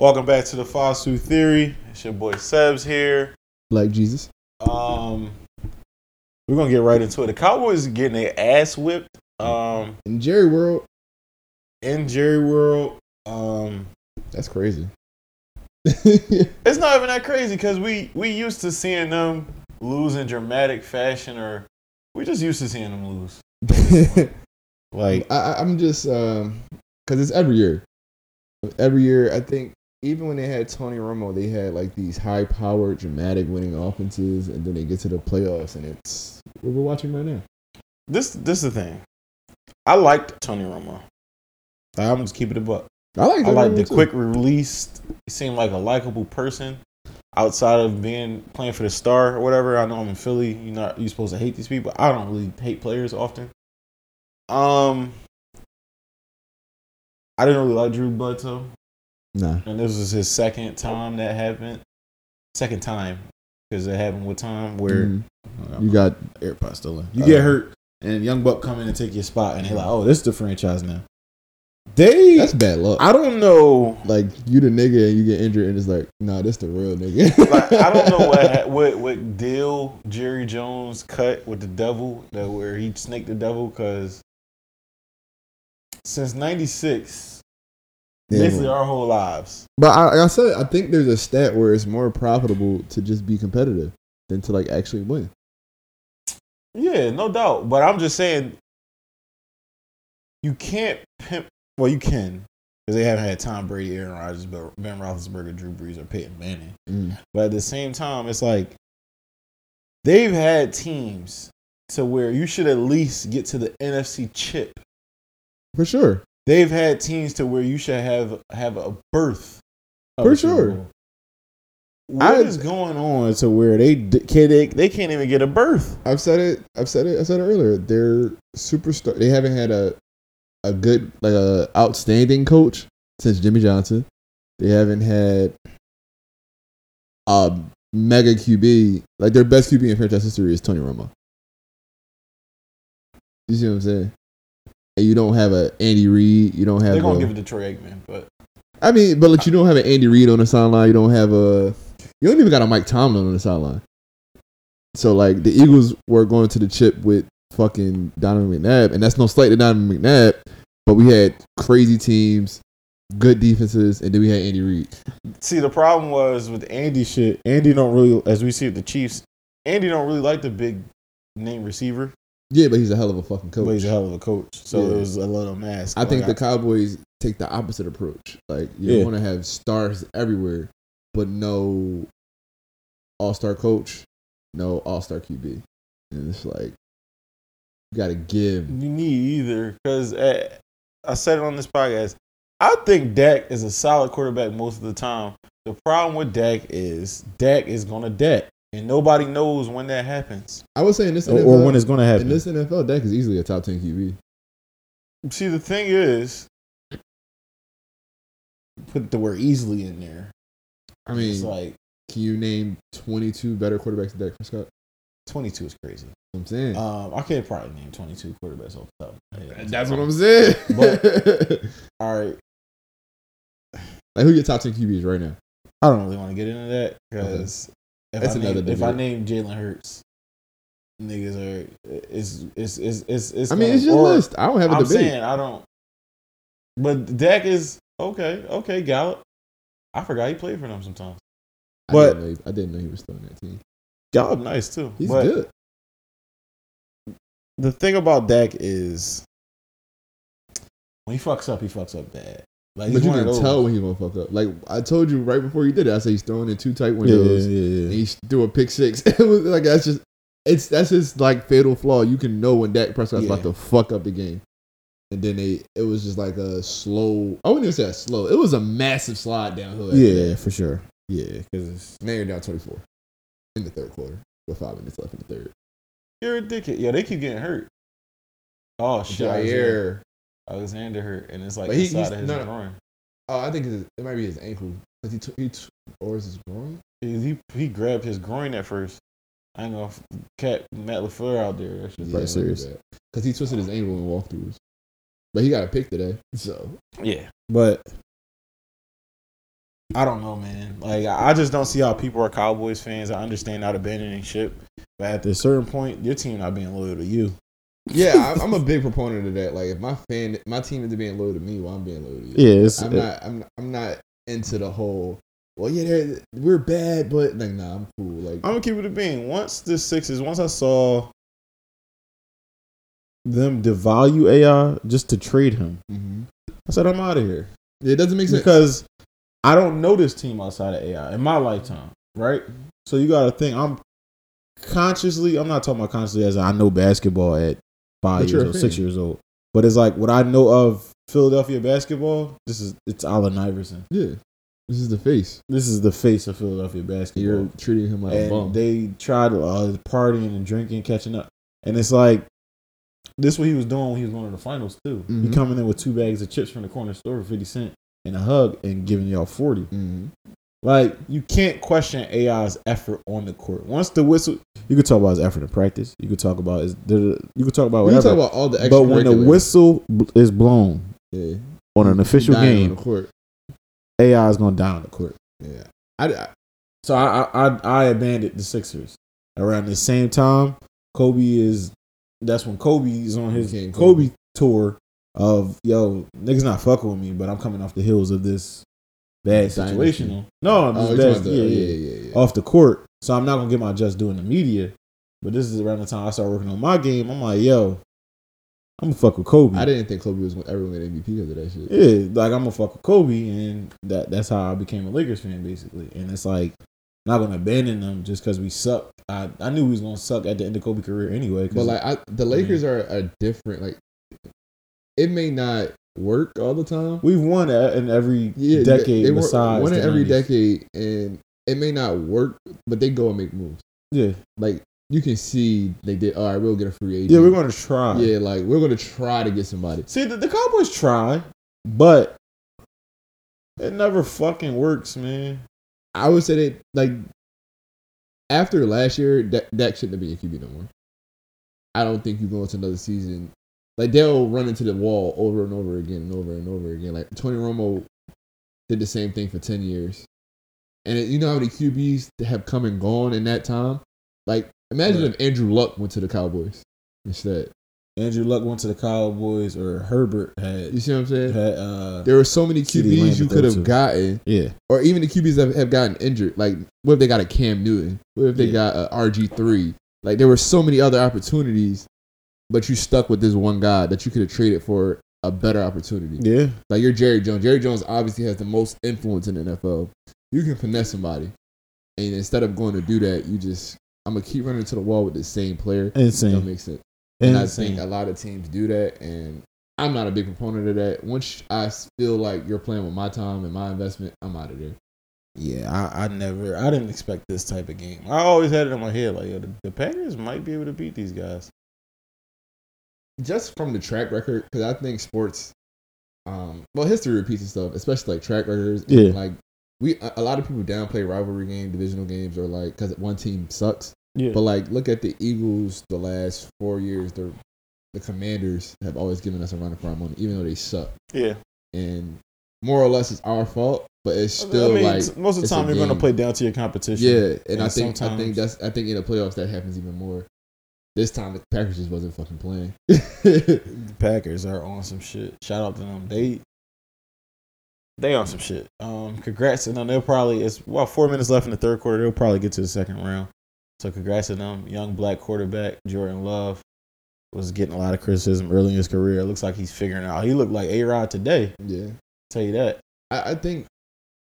Welcome back to the Fosu Theory. It's your boy Sebs here. Like Jesus. Um, we're gonna get right into it. The Cowboys are getting their ass whipped. Um, In Jerry World, in Jerry World. Um, that's crazy. it's not even that crazy because we we used to seeing them lose in dramatic fashion, or we just used to seeing them lose. Like, I, I'm just um, cause it's every year. Every year, I think even when they had Tony Romo, they had like these high-powered, dramatic winning offenses, and then they get to the playoffs, and it's what we're watching right now. this this is the thing. I liked Tony Romo. I'm just keeping it a buck. I like. I like the too. quick release. He seemed like a likable person outside of being playing for the star or whatever. I know I'm in Philly. You're not you supposed to hate these people. I don't really hate players often. Um, I didn't really like Drew Bledsoe, Nah, and this was his second time that happened. Second time because it happened with time where Mhm. you got AirPod still in. You Uh, get hurt, and Young Buck come in and take your spot, and they're like, "Oh, this is the franchise now." They, that's bad luck. I don't know. like you the nigga and you get injured, and it's like, nah, this the real nigga. like, I don't know what what what deal Jerry Jones cut with the devil that where he snaked the devil because since '96, Yeah, basically our whole lives. But I, I said, I think there's a stat where it's more profitable to just be competitive than to like actually win. Yeah, no doubt. But I'm just saying, you can't pimp. Well, you can because they haven't had Tom Brady, Aaron Rodgers, Ben Ben Roethlisberger, Drew Brees, or Peyton Manning. Mm. But at the same time, it's like they've had teams to where you should at least get to the NFC chip. For sure. They've had teams to where you should have have a berth. of For a sure. What is I- going on to where they can they, they can't even get a berth? I've said it. I've said it. I said it earlier. They're superstar. They haven't had a a good like a outstanding coach since Jimmy Johnson. They haven't had a mega QB. Like their best QB in franchise history is Tony Romo. You see what I'm saying? And you don't have a Andy Reid. You don't have. They're gonna a- give it to Troy Aikman, but I mean, but like you don't have an Andy Reid on the sideline. You don't have a. You don't even got a Mike Tomlin on the sideline. So like the Eagles were going to the chip with fucking Donovan McNabb, and that's no slight to Donovan McNabb, but we had crazy teams, good defenses, and then we had Andy Reid. see the problem was with Andy shit. Andy don't really, as we see with the Chiefs, Andy don't really like the big name receiver, Yeah, but he's a hell of a fucking coach. but he's a hell of a coach. So Yeah. it was a little mask. I think the Like, Cowboys take the opposite approach. Like you Yeah. want to have stars everywhere, but no all star coach, no all star QB, and it's like you got to give. you need either because eh, I said it on this podcast. I think Dak is a solid quarterback most of the time. The problem with Dak is Dak is gonna Dak, and nobody knows when that happens I would say in this or, NFL, or when it's gonna in happen. this NFL, Dak is easily a top ten QB. See, the thing is, put the word easily in there. I mean, it's like can you name twenty two better quarterbacks than Dak Prescott? 22 is crazy. I'm saying Um, I can't probably name 22 quarterbacks off the top. of that's what I'm saying. But- All right, like who your top ten QBs right now? I don't really want to get into that because if, That's I another name, if I name Jalen Hurts, niggas are it's it's it's it's. it's I mean, it's your or- list. I don't have a I'm debate. saying I don't. But Dak is okay. Okay, Gallup. I forgot he played for them sometimes. I but- didn't know he, I didn't know he was still on that team. Gallup nice too. He's but good. the thing about Dak is when he fucks up, he fucks up bad. Like But you can those. tell when he gonna fuck up. Like I told you right before he did it, I said he's throwing in two tight Yeah, windows. yeah, yeah. And he threw a pick six. it was like that's just it's that's his like fatal flaw. You can know when Dak Prescott's Yeah. about to fuck up the game. And then they it was just like a slow I wouldn't even say a slow. It was a massive slide downhill. Yeah, that. for sure. Yeah, because Now you're down twenty four in the third quarter with five minutes left in the third. you're a ridiculous. Yeah, they keep getting hurt. Oh shit! Jaire. Alexander hurt, and it's like But he- inside he's- of his no, groin. Oh, I think it might be his ankle. Cause he took he t- or is his groin? He, he he grabbed his groin at first. I ain't gonna f- cat Matt LaFleur out there. That shit's probably serious. Because he twisted his ankle in walkthroughs. But he got a pick today. So Yeah, but I don't know, man. Like I I just don't see how people are Cowboys fans. I understand not abandoning ship, but at a certain point, your team not being loyal to you. Yeah, I'm, I'm a big proponent of that. Like, if my fan, my team is being loyal to me, well, I'm being loyal to you. Yeah, it's, I'm not. I'm. I'm not into the whole. Well, yeah, we're bad, but like, nah, I'm cool. Like, I'm gonna keep it a being. Once the Sixers, once I saw them devalue AI just to trade him, mhm. I said I'm out of here it doesn't make sense. because I don't know this team outside of AI in my lifetime, right? So you got to think I'm consciously. I'm not talking about consciously as I know basketball at five But years old, six years old, but it's like what I know of Philadelphia basketball. This is it's Allen Iverson. yeah, this is the face. This is the face of Philadelphia basketball. You're treating him like a bum. they tried uh, partying and drinking, catching up, and it's like this what he was doing when he was going to the finals too. He Mhm. coming in with two bags of chips from the corner store for fifty cent and a hug and giving y'all forty. Mhm. Like you can't question AI's effort on the court. Once the whistle, you could talk about his effort in practice. You could talk about his. You could talk about We can talk about all the extra but when the whistle is blown yeah, on an official game, on the court. AI is going to die on the court. Yeah, I, I So I I I, I abandoned the Sixers around the same time. Kobe is that's when Kobe is on his Kobe. Kobe. tour of yo niggas not fucking with me, but I'm coming off the hills of this bad situation. No, oh, bad, the- yeah, yeah, yeah, yeah. off the court. So I'm not gonna get my just due in the media. But this is around the time I started working on my game. I'm like, yo, I'm gonna fuck with Kobe. I didn't think Kobe was gonna ever win MVP because of that shit. Yeah, like I'm gonna fuck with Kobe, and that that's how I became a Lakers fan, basically. And it's like not gonna abandon them just because we suck. I I knew we was gonna suck at the end of Kobe's career anyway. But like, I, the Lakers are a different. Like, it may not work all the time. we've won in every Yeah, decade they, were besides one in every 90s. decade, and it may not work, but they go and make moves. Yeah, Like you can see they did. All right, we'll get a free agent. yeah, we're gonna try. Yeah, like we're gonna try to get somebody. See, the, the Cowboys try, but it never fucking works, man. I would say that like after last year, that that shouldn't have been your QB no more. I don't think you go into another season like they'll run into the wall over and over again and over and over again. Like Tony Romo did the same thing for ten years, and you know how many QBs that have come and gone in that time. Like imagine Right. if Andrew Luck went to the Cowboys instead. Andrew Luck went to the Cowboys, or Herbert had You see what I'm saying? had uh There were so many QBs you could have gotten. yeah or even the QBs that have gotten injured. Like, what if they got a Cam Newton? What if they Yeah. got a RG three? Like, there were so many other opportunities, but you stuck with this one guy that you could have traded for a better opportunity. yeah Like, you're Jerry Jones. Jerry Jones obviously has the most influence in the NFL. You can finesse somebody, and instead of going to do that, you just I'm gonna keep running to the wall with the same player. Insane. That makes sense. And I think a lot of teams do that, and I'm not a big proponent of that. Once I feel like you're playing with my time and my investment, I'm out of there. Yeah, I, I never, I didn't expect this type of game. I always had it in my head like, yo, the, the Packers might be able to beat these guys. just from the track record, because I think sports, um, well, history repeats itself, especially like track records. and, Yeah. Like we, a lot of people downplay rivalry game, divisional games, or like because one team sucks. Yeah, But like, look at the Eagles. The last four years, the the Commanders have always given us a run for our money, even though they suck. yeah. And more or less, it's our fault, but it's still I mean, like most of the time you're going to play down to your competition. Yeah, and, And I think I think that's I think in the playoffs that happens even more. This time the Packers just wasn't fucking playing. the Packers are on some shit. Shout out to them. They they on some shit. Um, congrats to them. They'll probably it's well four minutes left in the third quarter. They'll probably get to the second round. So congrats to them. Young black quarterback Jordan Love was getting a lot of criticism early in his career. It looks like he's figuring out. He looked like A Rod today. yeah, Tell you that. I, I think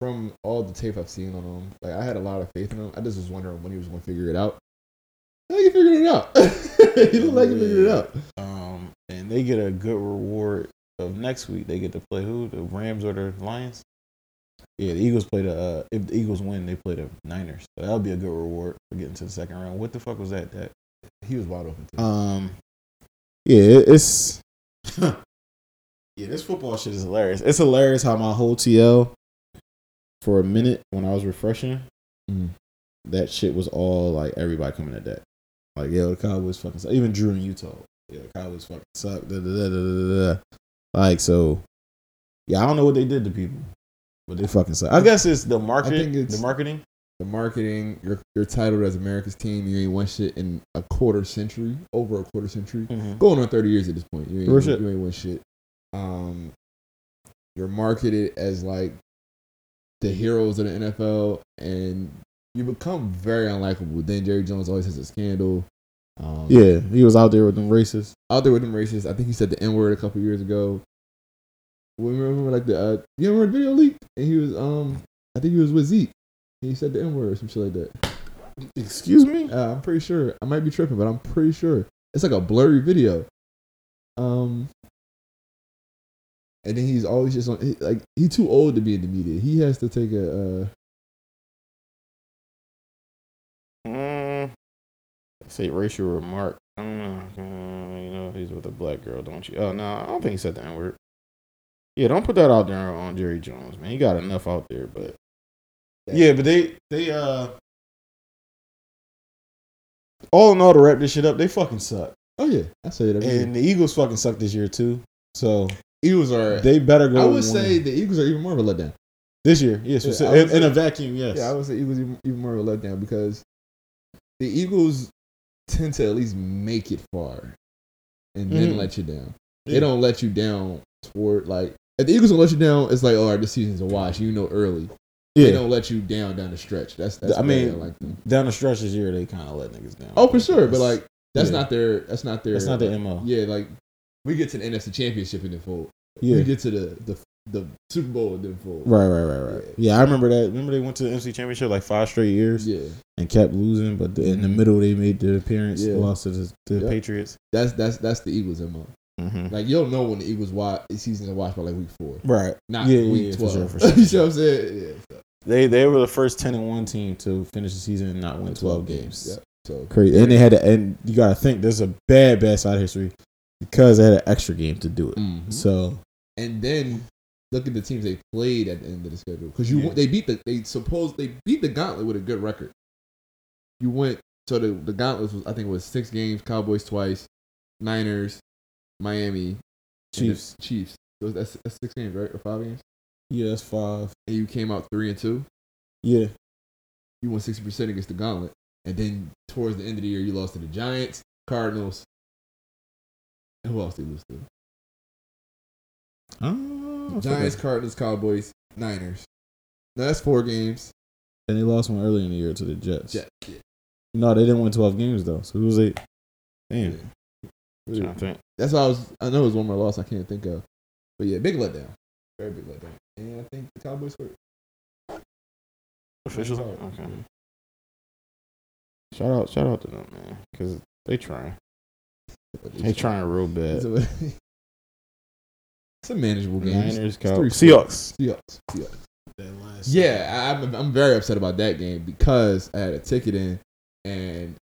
from all the tape I've seen on him, like I had a lot of faith in him. I just was wondering when he was going to figure it out. I think he figured it out. he looked like he figured it out. Um, and they get a good reward of next week. They get to play who? The Rams or the Lions? Yeah, the Eagles play the. Uh, if the Eagles win, they play the Niners. So that'll be a good reward for getting to the second round. What the fuck was that? That He was wide open. Too. um, yeah, it- it's yeah. This football shit is hilarious. It's hilarious how my whole TL for a minute when I was refreshing, Mhm. that shit was all like everybody coming at that. Like, yo, the Cowboys fucking suck. Even Drew in Utah. Yeah, the Cowboys fucking suck. Da, da, da. Like, so, yeah, I don't know what they did to people. but they fucking suck. I guess it's the market, think it's- the marketing. The marketing, you're you're titled as America's team. You ain't won shit in a quarter century, over a quarter century, going on thirty years at this point. You ain't, shit. you ain't win shit. Um, you're marketed as like the heroes of the NFL, and you become very unlikable. Then Jerry Jones always has a scandal. Um, Yeah, he was out there with them racists. out there with them racists. I think he said the N word a couple years ago. Remember like the uh, you remember the video leak, and he was um I think he was with Zeke, and he said the N word or some shit like that. Excuse me. Uh, I'm pretty sure. I might be tripping, but I'm pretty sure it's like a blurry video. Um, and then he's always just on he, like he's too old to be in the media. He has to take a. Uh, say racial remark. I don't know. Uh, you know, he's with a black girl, don't you? Oh no, I don't think he said the N word. Yeah, don't put that out there on Jerry Jones, man. He got enough out there, but yeah, but they they uh all in all to wrap this shit up, they fucking suck. oh yeah, I say it And the Eagles fucking suck this year too. So Eagles are. they better go. I would say the Eagles are even more of a letdown. this year, yes, Yeah, speci- I would in, in a vacuum, yes. Yeah, I would say Eagles even, even more of a letdown because the Eagles tend to at least make it far and then Mhm. let you down. Yeah. They don't let you down toward like if the Eagles don't let you down, it's like, all right, this season's a wash. You know early. Yeah. They don't let you down down the stretch. That's that's I mean, I like them. Down the stretch this year, they kind of let niggas down. Oh, for sure, but like that's Yeah. not their that's not their that's not their mo. Yeah, like we get to the NFC Championship and then fold. Yeah. We get to the the the Super Bowl and then fold. Right, right, right, right. Yeah. Yeah, I remember that. Remember they went to the NFC Championship like five straight years Yeah, and kept losing, but the, in the middle they made the appearance, Yeah. lost to the, the Yep. Patriots. that's that's that's the Eagles mo. Mm-hmm. Like you'll know when the Eagles watch season's a watch by like week four. Right. not Yeah, week yeah, for twelve. sure, for sure. you see what I'm saying? Yeah. So, They they were the first ten and one team to finish the season and not win twelve games. Yeah. So Crazy. And they had to and you gotta think there's a bad, bad side history because they had an extra game to do it. Mhm. So and then look at the teams they played at the end of the schedule because you Yeah. they beat the they suppose they beat the Gauntlet with a good record. You went so the the Gauntlet was I think it was six games, Cowboys twice, Niners, Miami, Chiefs. Chiefs. So that's, that's six games, right, or five games? Yeah, that's five. And you came out three and two. Yeah. You won sixty percent against the Gauntlet, and then towards the end of the year, you lost to the Giants, Cardinals. And who else did you lose to? I Oh, Giants, forgot. Cardinals, Cowboys, Niners. No, that's four games. And they lost one early in the year to the Jets. Jet. Yeah. No, they didn't win twelve games though. So who was eight? Damn. Yeah. Trying think. That's why I was. I know it was one more loss. I can't think of. But yeah, big letdown. Very big letdown. And I think the Cowboys scored. Official. Sorry. Okay. Shout out, shout out to them, man, because they trying. They trying real bad. a, it's a manageable game. Niners, three Cowboys, scores. Seahawks. Seahawks. Seahawks. Yeah, I, I'm, I'm very upset about that game because I had a ticket in, and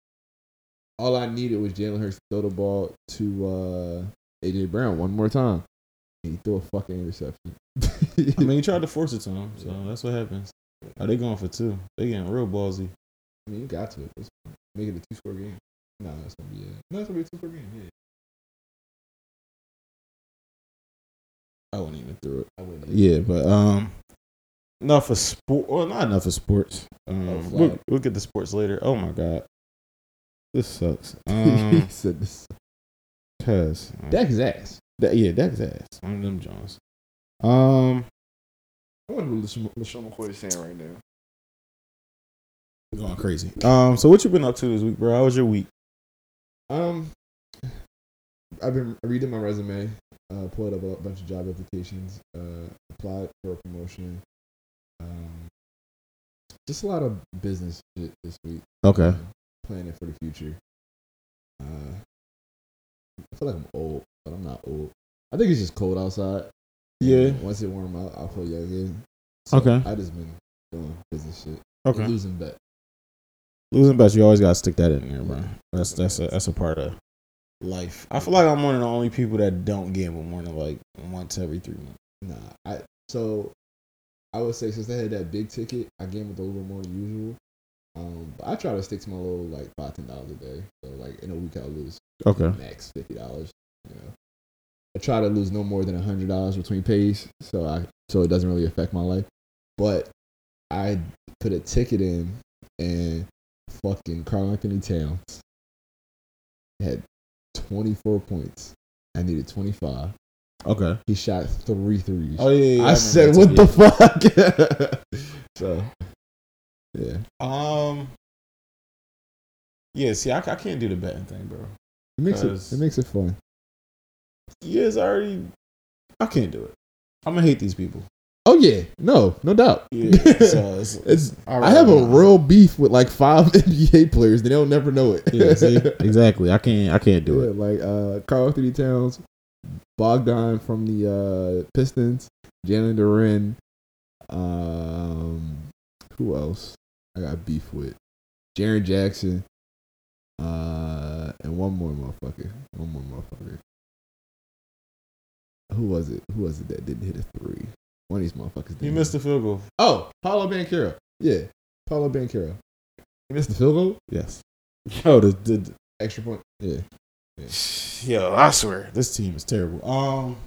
all I needed was Jalen Hurts to throw the ball to uh, AJ Brown one more time, and he threw a fucking interception. I mean, he tried to force it to him, so that's what happens. Are they going for two? They getting real ballsy. I mean, you got to make it a two score game. No, that's gonna be it. No, it's gonna be a two score game. Yeah, I wouldn't even throw it. I wouldn't. Yeah, but um, enough for sport. Well, not enough for sports. Um, Oh, we'll, we'll get the sports later. Oh my god, this sucks. he Um, said this. cause Dak his ass. that yeah, that's ass. One of them Jones. Um, I wonder what LeSean McCoy is saying right now. going crazy. Um, so what you been up to this week, bro? How was your week? Um, I've been reading my resume, uh, pulled up a bunch of job applications, uh, applied for a promotion. Um, just a lot of business shit this week. Okay. uh, planning for the future. Uh, I feel like I'm old, but I'm not old. I think it's just cold outside. Yeah. Once it warm up, I'll feel young again. Okay. I just been doing business shit. Okay. Losing bet. Losing bets, you always gotta stick that in there, bro. That's that's a that's a part of life. I feel like I'm one of the only people that don't gamble more than like once every three months. Nah, I so I would say since I had that big ticket, I gambled a little more than usual. Um, but I try to stick to my little like five ten dollars a day. So like in a week I'll lose Okay. max fifty dollars. You know, I try to lose no more than a hundred dollars between pays, so I so it doesn't really affect my life. but I put a ticket in and fucking Karl-Anthony Towns had 24 points. I needed 25. Okay. He shot three threes. Oh yeah. yeah, I, remember said, "What the fuck?" so, yeah, yeah. Um. Yeah. See, I, I can't do the betting thing, bro. it makes it it makes it fun. Yeah, it's already. I can't do it. I'm gonna hate these people. Oh yeah, no, no doubt. Yeah. so it's, It's I'd I have a real beef with like five NBA players. That They don't never know it. Yeah. See. exactly. I can't. I can't do Yeah, it. like uh, Karl-Anthony Towns, Bogdan from the uh, Pistons, Jalen Duren. Um, who else? I got beef with Jaren Jackson. Uh, and one more motherfucker. One more motherfucker. Who was it? Who was it that didn't hit a three? One of these motherfuckers. Didn't missed the field goal. Oh, Paolo Banchero. Yeah, Paolo Banchero. He missed the field goal. Yes. Yo, the, the Extra point. Yeah. Yo, I swear this team is terrible. Um,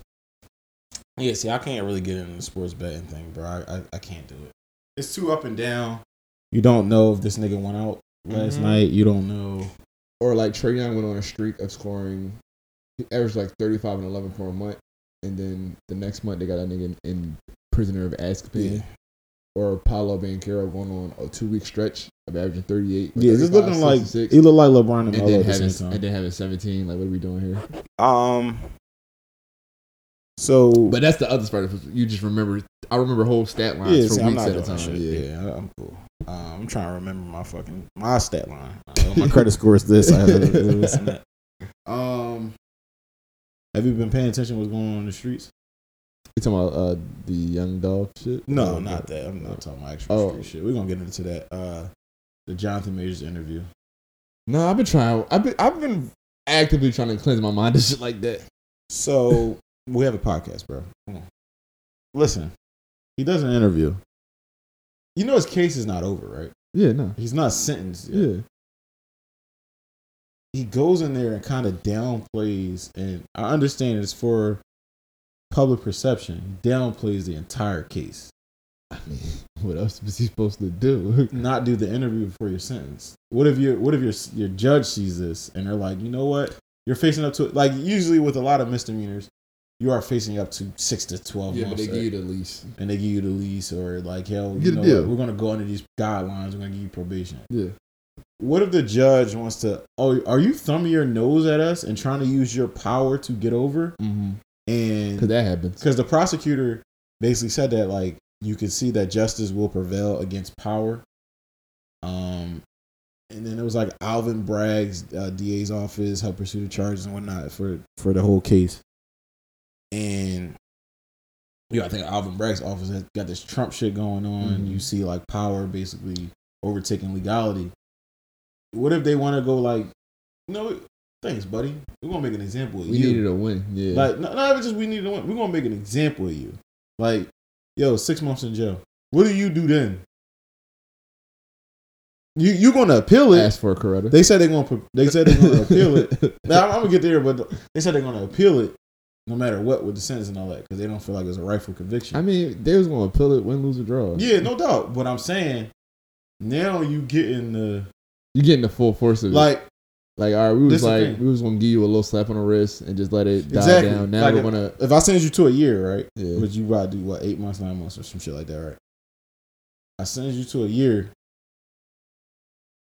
yeah, see, I can't really get into the sports betting thing, bro. I, I, I can't do it. It's too up and down. You don't know if this nigga went out last Mhm. night. You don't know. Or like Trae Young went on a streak of scoring. He averaged like 35 and 11 for a month. And then the next month they got a nigga in, in prisoner of Azkaban. Yeah, Or Paolo Banchero going on a two week stretch of averaging 38. yeah it's 35, looking like 66, he looked like LeBron and and Melo then at the and then having 17. Like what are we doing here? Um, so But that's the other part. of You just remember. I remember whole stat lines yeah, for see, weeks at a time. shit. Yeah. Yeah, I'm cool. Um, I'm trying to remember my fucking my stat line. Uh, my credit score is this. I have this and that. Um, have you been paying attention to what's going on in the streets? You talking about uh, the young dog shit? No, Or- not that. I'm not talking about actual Oh. street shit. We're gonna get into that. Uh, the Jonathan Majors interview. No, I've been trying. I've been. I've been actively trying to cleanse my mind to shit like that. So we have a podcast, bro. Listen, he does an interview. You know his case is not over, right? Yeah, no. He's not sentenced. Yet. Yeah. He goes in there and kind of downplays, and I understand it's for public perception. He downplays the entire case. I mean, what else was he supposed to do? Not do the interview before your sentence. What if your what if your your judge sees this and they're like, you know what, you're facing up to it. like usually with a lot of misdemeanors, you are facing up to six to twelve yeah, months. they give you the lease. and they give you the lease or like hell, You you know what, we're gonna go under these guidelines. We're gonna give you probation. Yeah. What if the judge wants to? Oh, are you thumbing your nose at us and trying to use your power to get over? Mm-hmm. And Cause that happens. because the prosecutor basically said that like you can see that justice will prevail against power. Um, and then it was like Alvin Bragg's uh, DA's office helped pursue the charges and whatnot for for the whole case. And yeah, I think Alvin Bragg's office has got this Trump shit going on. Mhm. You see like power basically overtaking legality. What if they want to go like, no, thanks, buddy. We're gonna make an example of We you. We needed a win. Yeah. Like, not, not even just we need to win. We're gonna make an example of you. Like, yo, six months in jail. What do you do then? You you gonna appeal it? ask for a Coretta. They said they're gonna they said they're gonna appeal it. Now I'm, I'm gonna get there, but they said they're gonna appeal it no matter what with the sentence and all that because they don't feel like it's a rightful conviction. I mean, they was gonna appeal it, win, lose, or draw. yeah, no doubt. But I'm saying now you getting the You getting the full force of it. like Like, all right, we was like, we was gonna give you a little slap on the wrist and just let it die Exactly. down. Now Like we're gonna. if I send you to a year, right? yeah, But you gotta do what eight months, nine months, or some shit like that, right? I send you to a year,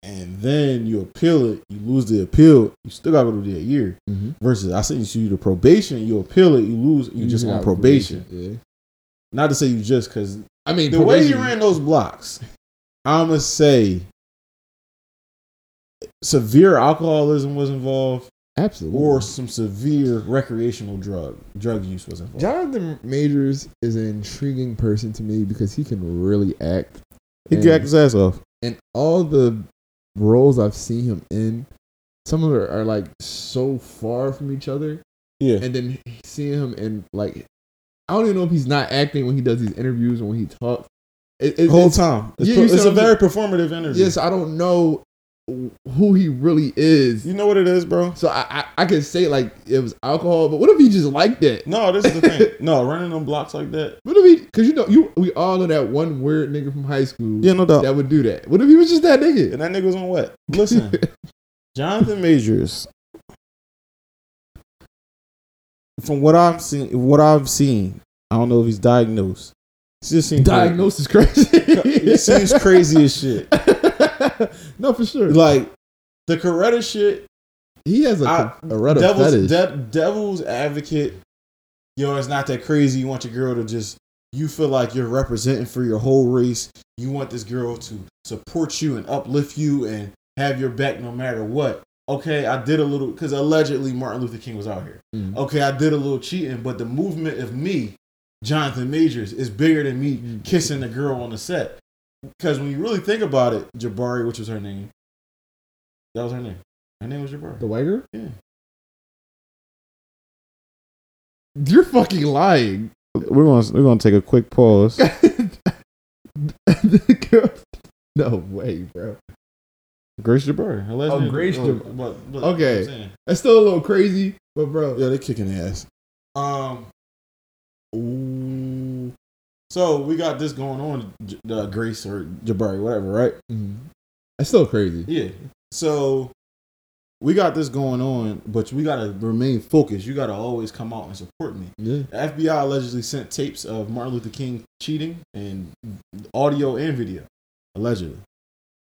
and then you appeal it. You lose the appeal. You still gotta go to the year. mm-hmm. Versus, I send you to probation. You appeal it. You lose. You, just on probation. Yeah, Not to say you just because I mean, the way you ran those blocks, I'ma say severe alcoholism was involved, absolutely. or some severe recreational drug drug use was involved. Jonathan Majors is an intriguing person to me because he can really act. he And- jacked his ass off. and all the roles I've seen him in, some of them are like so far from each other. Yeah, And then seeing him in like, I don't even know if he's not acting when he does these interviews and when he talks. It, it, the whole it's- time. It's, Yeah, pro- it's a very performative interview. Yes, I don't know who he really is. You know what it is, bro? So I, I I could say like it was alcohol, but what if he just liked it? No, this is the thing. No, running them blocks like that. What if he? Because you know you we all know that one weird nigga from high school. Yeah, no doubt. that would do that. What if he was just that nigga? And that nigga was on what? Listen, Jonathan Majors. From what I'm seeing, what I've seen, I don't know if he's diagnosed. He just seems Diagnosis crazy. It seems crazy as shit. no, for sure. Like the Coretta shit. he has a, I- a red devil's, fetish. de- devil's advocate. Yo, it's not that crazy. You want your girl to just. You feel like you're representing for your whole race. You want this girl to support you and uplift you and have your back no matter what. Okay, I did a little because allegedly Martin Luther King was out here. Mm. Okay, I did a little cheating, but the movement of me, Jonathan Majors, is bigger than me kissing the girl on the set. Because when you really think about it, Jabbari, which was her name, that was her name. Her name was Jabbari. the white girl. Yeah. You're fucking lying. We're gonna we're gonna take a quick pause. The girl- no way, bro. Grace Jabbari. Her last Oh, name- Grace oh, Jab- but- but- Okay. That's still a little crazy, but bro. Yeah, they're kicking ass. Um. Ooh. So we got this going on, J- uh, Grace or Jabbari, whatever, right? Mhm. That's still crazy. Yeah. So we got this going on, but we gotta remain focused. You gotta always come out and support me. Yeah. The FBI allegedly sent tapes of Martin Luther King cheating and audio and video, allegedly.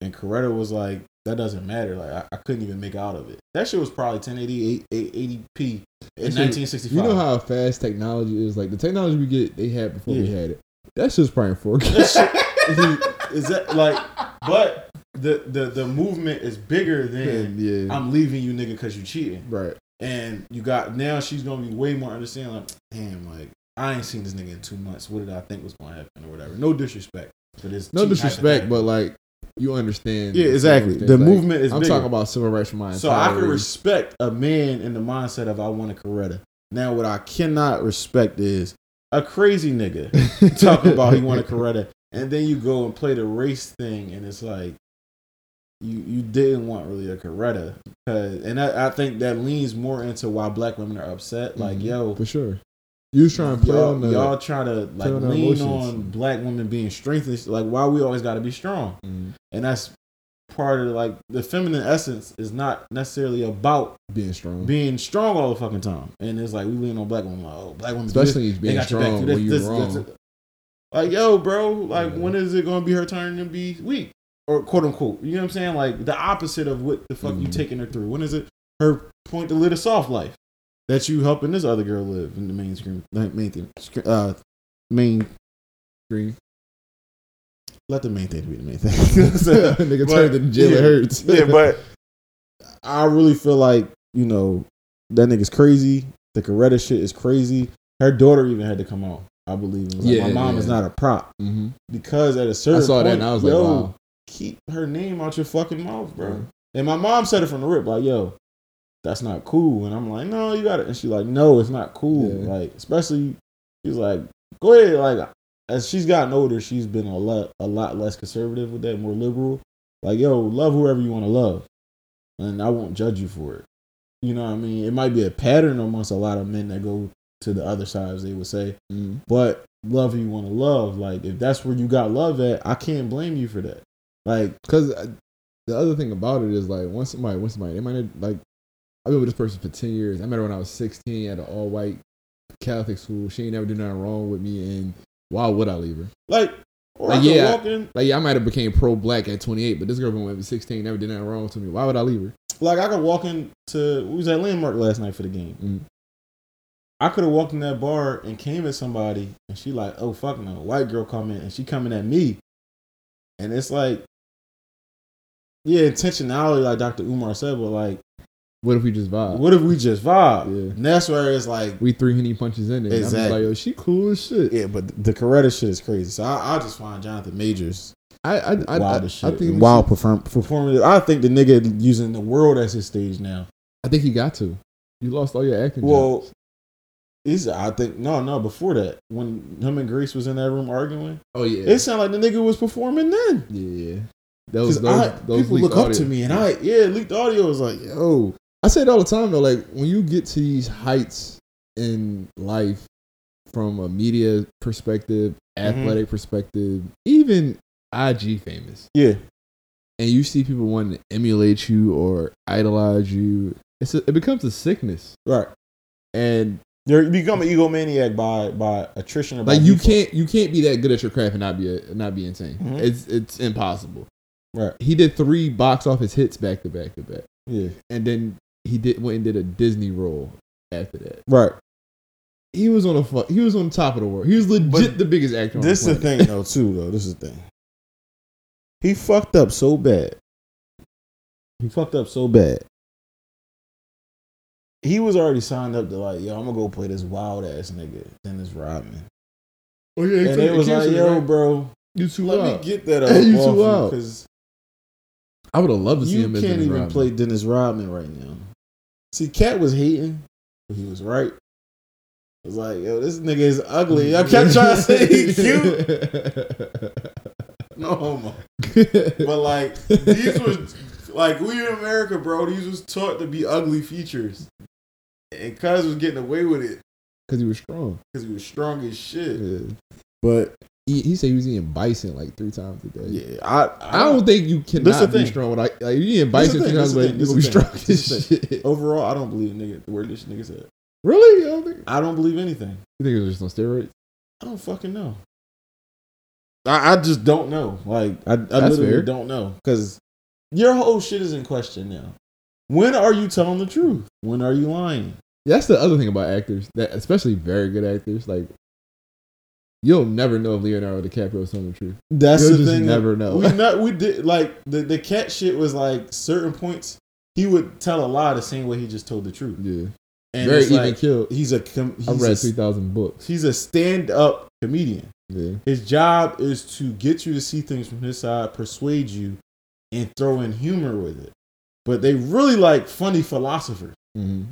And Coretta was like, "That doesn't matter. Like, I, I couldn't even make out of it. That shit was probably 1080 80p in Actually, 1965. You know how fast technology is. Like the technology we get, they had before we had it. That shit's probably for. 4K. Is that like? But the the the movement is bigger than yeah. I'm leaving you, nigga, because you cheating. right. And you got now she's gonna be way more understanding. Like, damn, like I ain't seen this nigga in two months. What did I think was gonna happen or whatever? No disrespect, but it's No disrespect, but like you understand. yeah, exactly. Like, The movement is. I'm bigger. talking about civil rights for my So I can race. respect a man in the mindset of I want a Coretta. Now, what I cannot respect is a crazy nigga talking about he want a Coretta, and then you go and play the race thing, and it's like you you didn't want really a Coretta, and I, I think that leans more into why black women are upset. Like, Mhm. yo, for sure. You was trying to play y'all, on the. y'all trying to like on lean on black women being strengthened. Like, why we always got to be strong? Mhm. And that's part of like the feminine essence is not necessarily about being strong, being strong all the fucking time. And it's like we lean on black women, like, oh, black women, do this, especially being got your back, strong when you're this, wrong. Like, yo, bro, like Yeah. when is it gonna be her turn to be weak? Or quote unquote. You know what I'm saying? Like the opposite of what the fuck you Mhm. taking her through. When is it her point to live a soft life? That you helping this other girl live in the mainstream the main thing. Uh main Green. Let the main thing be the main thing. Nigga But- turned in jail. yeah. It hurts. yeah, but I really feel like you know that nigga's crazy. The Coretta shit is crazy. Her daughter even had to come out. I believe. Like, Yeah, my mom yeah. is not a prop hmm because at a certain I saw that point, and I was like, yo, wow. keep her name out your fucking mouth, bro. Right. And my mom said it from the rip, like, yo, that's not cool. And I'm like, no, you got it. And she's like, no, it's not cool. Yeah. Like, especially, she's like, go ahead. Like, as she's gotten older, she's been a lot, a lot less conservative with that, more liberal. Like, yo, love whoever you want to love, and I won't judge you for it. You know what I mean? It might be a pattern amongst a lot of men that go to the other side, as they would say. Mhm. But love who you want to love. Like, if that's where you got love at, I can't blame you for that. Like, Because uh, the other thing about it is like once somebody, once somebody, they might not, like. I've been with this person for ten years. I met her when I was sixteen at an all white Catholic school. She ain't never did nothing wrong with me, and why would I leave her? like, or Like, I yeah. walk in. Like, yeah, I might have became pro black at twenty eight, but this girl been with me sixteen, never did nothing wrong to me. Why would I leave her? Like, I could walk into. We was at Landmark last night for the game. Mm. I could have walked in that bar and came at somebody, and she like, oh fuck no, white girl coming, and she coming at me, and it's like, yeah, intentionality, like Dr. Umar said, but like, What if we just vibe? what if we just vibe? Yeah. And that's where it's like, We three henny punches in there. Exactly. I'm like, yo, she cool as shit. yeah, but the Coretta shit is crazy. So I, I just find Jonathan Majors I I I, wild I, as shit. I think wild should- perform, performative. I think the nigga using the world as his stage now. I think he got to. You lost all your acting. Well, jobs. he's. I think no, no. Before that, when him and Grace was in that room arguing, oh yeah, it sounded like the nigga was performing then. yeah. those, Because those, I, those people look up to me, and I yeah, leaked audio was like, yo, I say it all the time though. Like when you get to these heights in life, from a media perspective, Mm-hmm. athletic perspective, even IG famous, yeah, and you see people wanting to emulate you or idolize you, it's a, it becomes a sickness. right. And You're, you become an egomaniac by by attrition. or by like you default. can't you can't be that good at your craft and not be a, not be insane. Mhm. It's it's impossible. Right. He did three box office hits back to back to back, Yeah. and then he did went and did a Disney role after that. Right. He was on a fu- he was on top of the world. He was legit But the biggest actor. This on is the the thing though, too. Though this is the thing. He fucked up so bad. He fucked up so bad. He was already signed up to like, yo, I'm gonna go play this wild ass nigga, Dennis Rodman. Oh yeah, And it was like, yo, bro, you too let wild. me get that up Hey, you off too you because I would have loved to see you him. as can't Dennis even Rodman. play Dennis Rodman right now. See, Cat was hating, but he was right. I was like, yo, this nigga is ugly. I kept trying to say he cute. No homo. But like these was like we in America, bro. These was taught to be ugly features, and Cuz was getting away with it because he was strong. because he was strong as shit. Yeah. But He, he said he was eating bison like three times a day. yeah, I I don't think you cannot be strong. With, like, like you eating bison three times a day, you be strong as shit. overall I don't believe a nigga the word this nigga said. Really? You don't think? I don't believe anything. You think it was just on steroids? I don't fucking know. I, I just don't know. Like I, I literally fair. don't know because your whole shit is in question now. When are you telling the truth? When are you lying? That's the other thing about actors, that especially very good actors, like you'll never know if Leonardo DiCaprio is telling the truth. That's You'll the just thing. never know. We not we did like the the cat shit was like certain points. He would tell a lie the same way he just told the truth. Yeah, And very even like, killed. he's a com- I he's read a, three thousand books. he's a stand up comedian. Yeah, His job is to get you to see things from his side, persuade you, and throw in humor with it. But they really like funny philosophers. mm-hmm.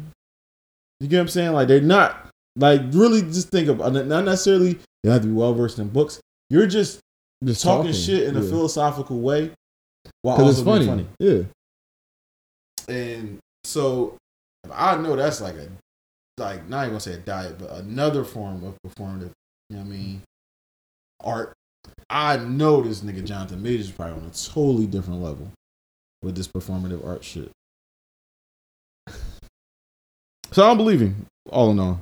You get what I'm saying? Like they're not like really just think about uh, not necessarily you have to be well versed in books. You're just just talking, shit in a philosophical way while also it's being funny. funny. Yeah, And so I know that's like a like not even gonna say a diet, but another form of performative. You know what I mean? Art. I know this nigga Jonathan Majors is probably on a totally different level with this performative art shit. So I don't believe him. All in all,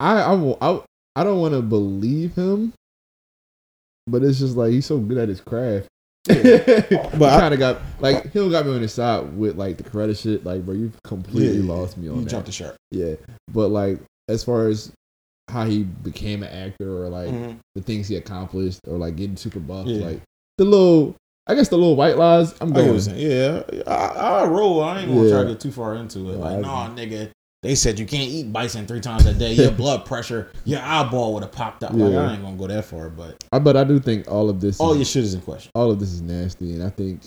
I I will, I, I don't want to believe him, but it's just like he's so good at his craft. But but I- kind of got like he'll got me on his side with like the credit shit. Like, bro, you completely Yeah, lost me on you that. jumped the shark. Yeah, but like as far as how he became an actor or like Mhm. the things he accomplished or like getting super buff, Yeah. like the little, I guess the little white lies. I'm I going. you're. Yeah, I, I roll. I ain't gonna Yeah. try to get too far into it. No, like, I- nah, nigga. They said you can't eat bison three times a day. Your blood pressure, your eyeball would have popped out. Like, Yeah. I ain't gonna go that far, but I, but I do think all of this, all is, your shit is in question. all of this is nasty, and I think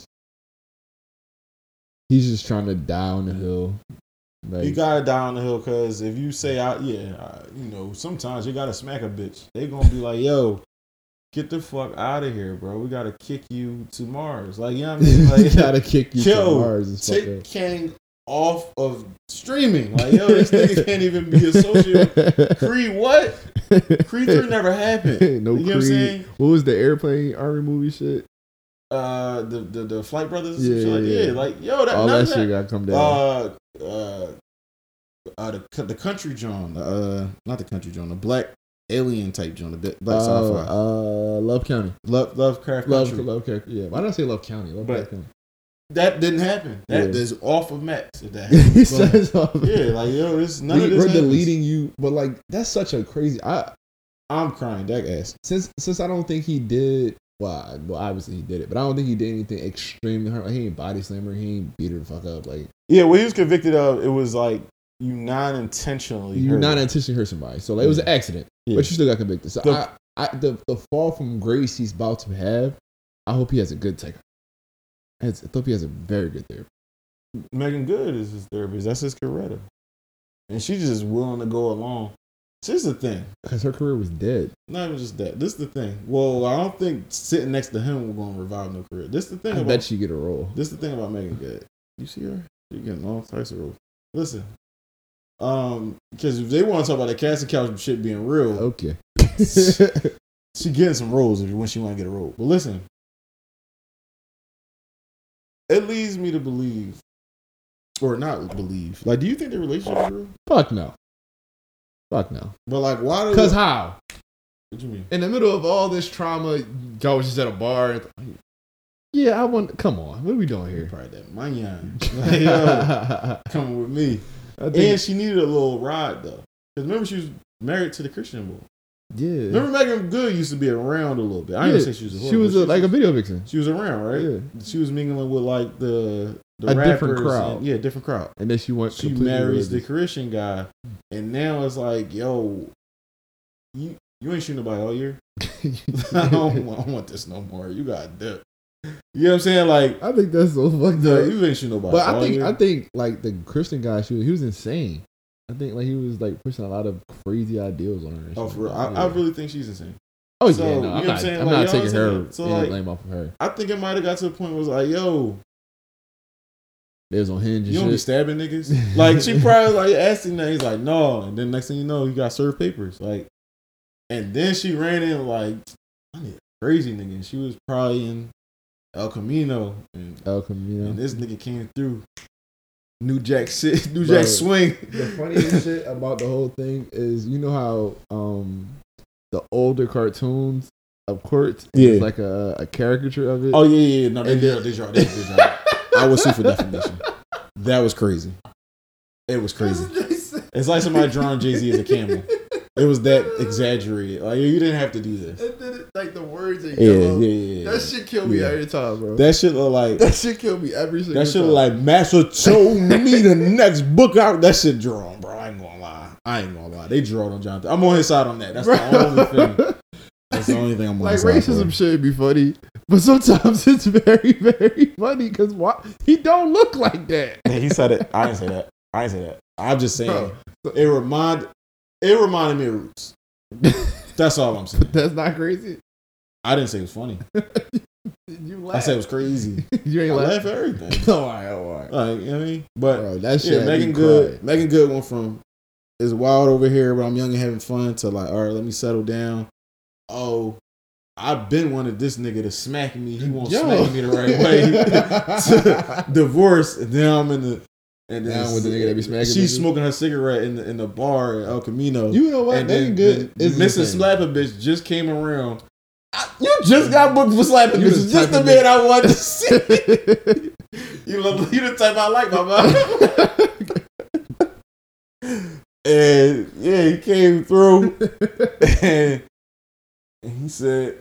he's just trying to die on the hill. Like, You gotta die on the hill because if you say, I, yeah, I, you know, sometimes you gotta smack a bitch. They gonna be like, yo, get the fuck out of here, bro. We gotta kick you to Mars. Like, you know what I mean? Like, gotta kick you Yo, to Mars. Take up. Off of streaming. Like, yo, this nigga can't even be associated. with Creed, what? Creed 3 never happened. no You get what I'm saying? What was the airplane army movie shit? Uh, the, the the Flight Brothers. Yeah, like, yeah, yeah. like yo, that, All none that shit got come down. Uh, uh, uh, the the country John, uh, not the country John, the black alien type John, the black uh, sci-fi, uh, Love County. love Lovecraft Love, Country. Love County. Yeah. Why did I say Love County? Love But- County. That didn't happen. That Yeah. is off of Max. If that He. But, says all of yeah, like yo, this none we, of this. we're happens. deleting you, but like that's such a crazy. I I'm crying. That ass. since since I don't think he did. Well, well, obviously he did it, but I don't think he did anything extremely hard. He ain't body slammer. He ain't beat her the fuck up. Like Yeah, what he was convicted of, it was like you non-intentionally. you hurt not intentionally hurt somebody, so like, it was an accident, Yeah. but you still got convicted. So The- I, I, the the fall from grace he's about to have, I hope he has a good take. He has a very good therapy. Meagan Good is his therapist. That's his Coretta. And she's just willing to go along. this is the thing. Because her career was dead. Not even just that. This is the thing. Well, I don't think sitting next to him will going to revive no career. This is the thing I about bet she get a role. this is the thing about Meagan Good. You see her? She getting all types of roles. Listen, um, because if they want to talk about the casting couch shit being real, Okay. she getting some roles if when she want to get a role. But listen, it leads me to believe, or not believe. Like, do you think the relationship is real? Fuck no. Fuck no. But like, why? Cause how? what do you mean? In the middle of all this trauma, y'all was just at a bar. And, yeah, I want. Come on, what are we doing here? Probably that manyan. Like, yo, coming with me. And she needed a little ride though. Because remember, she was married to the Christian boy. Yeah, Remember, Meagan Good used to be around a little bit. I Yeah, didn't say she was a she was a, like a video vixen, she was around, right? Yeah. She was mingling with like the the A different rappers crowd. and- yeah, different crowd. and then she went. She marries the. Christian guy, and now it's like, yo, you you ain't shooting nobody all year. I don't want, I don't want this no more. You got dip. You know what I'm saying? Like, I think that's so fucked up. you ain't shooting nobody. But I think year. I think like the Christian guy, she was, he was insane. I think like he was like pushing a lot of crazy ideals on her. Oh, for real. I, Yeah. I really think she's insane. oh so, yeah, you no, know I'm what I'm not. saying? I'm Like, not taking her? So, like- blame off of her. I think it might have got to the point where it was like, yo, They was on hinge you don't be shit. stabbing niggas. like she probably like asked him that. He's like, no. And then next thing you know, you got served papers. Like, and then she ran in like, I need a crazy nigga. And she was probably in El Camino, and, El Camino. and this nigga came through. New Jack shit, New Bro. Jack swing. The funniest shit about the whole thing is you know how um the older cartoons of courts Yeah. is like a, a caricature of it. Oh yeah, yeah, yeah. no, they did, they draw, they did draw. I was sue for defamation. That was crazy. It was crazy. It's like somebody drawing Jay Z as a camel. It was that exaggerated. Like you didn't have to do this. And then it, like the words are Yeah, yeah, yellow. yeah. yeah. That shit killed me Yeah. every time, bro. That shit look like That shit killed me every single time. that shit time. look like Master told me the next book out. That shit drawn, bro. I ain't gonna lie. I ain't gonna lie. They draw on Jonathan. I'm on his side on that. That's the only thing. That's the only thing I'm on. like his side Like racism for. should be funny, but sometimes it's very, very funny because why he don't look like that. Yeah, he said it. I didn't say that. I didn't say that. I'm just saying Bro, it remind it reminded me of Roots. That's all I'm saying. that's not crazy. I didn't say it was funny. You I said it was crazy. you ain't I laugh. laugh at everything. Oh, all right, all right. Like, you know what I mean? But Bro, that shit. yeah, Meagan Good. crying. Meagan Good went from is wild over here, but I'm young and having fun to like, all right, let me settle down. Oh, I've been wanted this nigga to smack me. He won't Yo. smack me the right way. Divorce, and then I'm in the and then Down with the nigga that be smacking She's niggas. smoking her cigarette in the in the bar at El Camino. You know what? and then, Good then Mrs. Slapper bitch just came around. I- You just got booked for slapping You bitches. Just the man I wanted to see. you look, you the type I like, my man. and yeah, he came through and he said,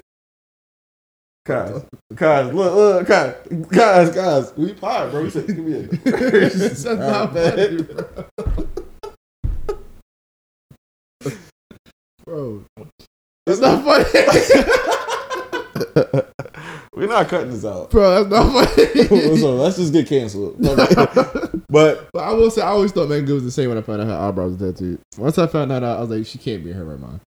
"Guys, guys, look, look, guys, guys, guys, we pie, bro." He said, "Give me a." That's not funny, bro. bro. That's not funny. We're not cutting this out. bro, that's not funny. so let's just get canceled. But But I will say, I always thought Meagan Good was the same when I found out her eyebrows were tattooed. Once I found that out, I was like, she can't be her right mind.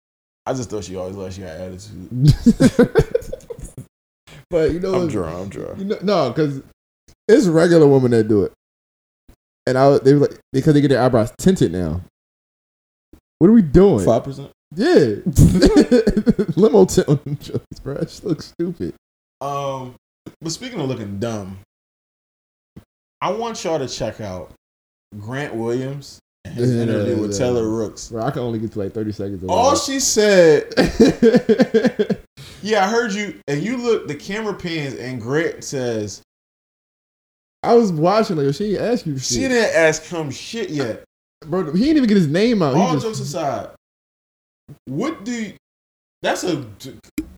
I just thought she always like she had attitude. But you know, I'm what's- dry. I'm dry. You know, no, because it's regular women that do it, and I they were like because they get their eyebrows tinted now. What are we doing? Five percent. Yeah, limo tint on them jokes, bro. It just looks stupid. Um, but speaking of looking dumb, I want y'all to check out Grant Williams and his Yeah, interview yeah, with yeah. Taylor Rooks. Bro, I can only get to like thirty seconds. Of All it. she said, yeah, I heard you, and you look the camera pans, and Grant says I was watching like oh, she didn't ask you. she didn't ask him shit yet. bro. He didn't even get his name out. He All just- jokes aside, what do you, that's a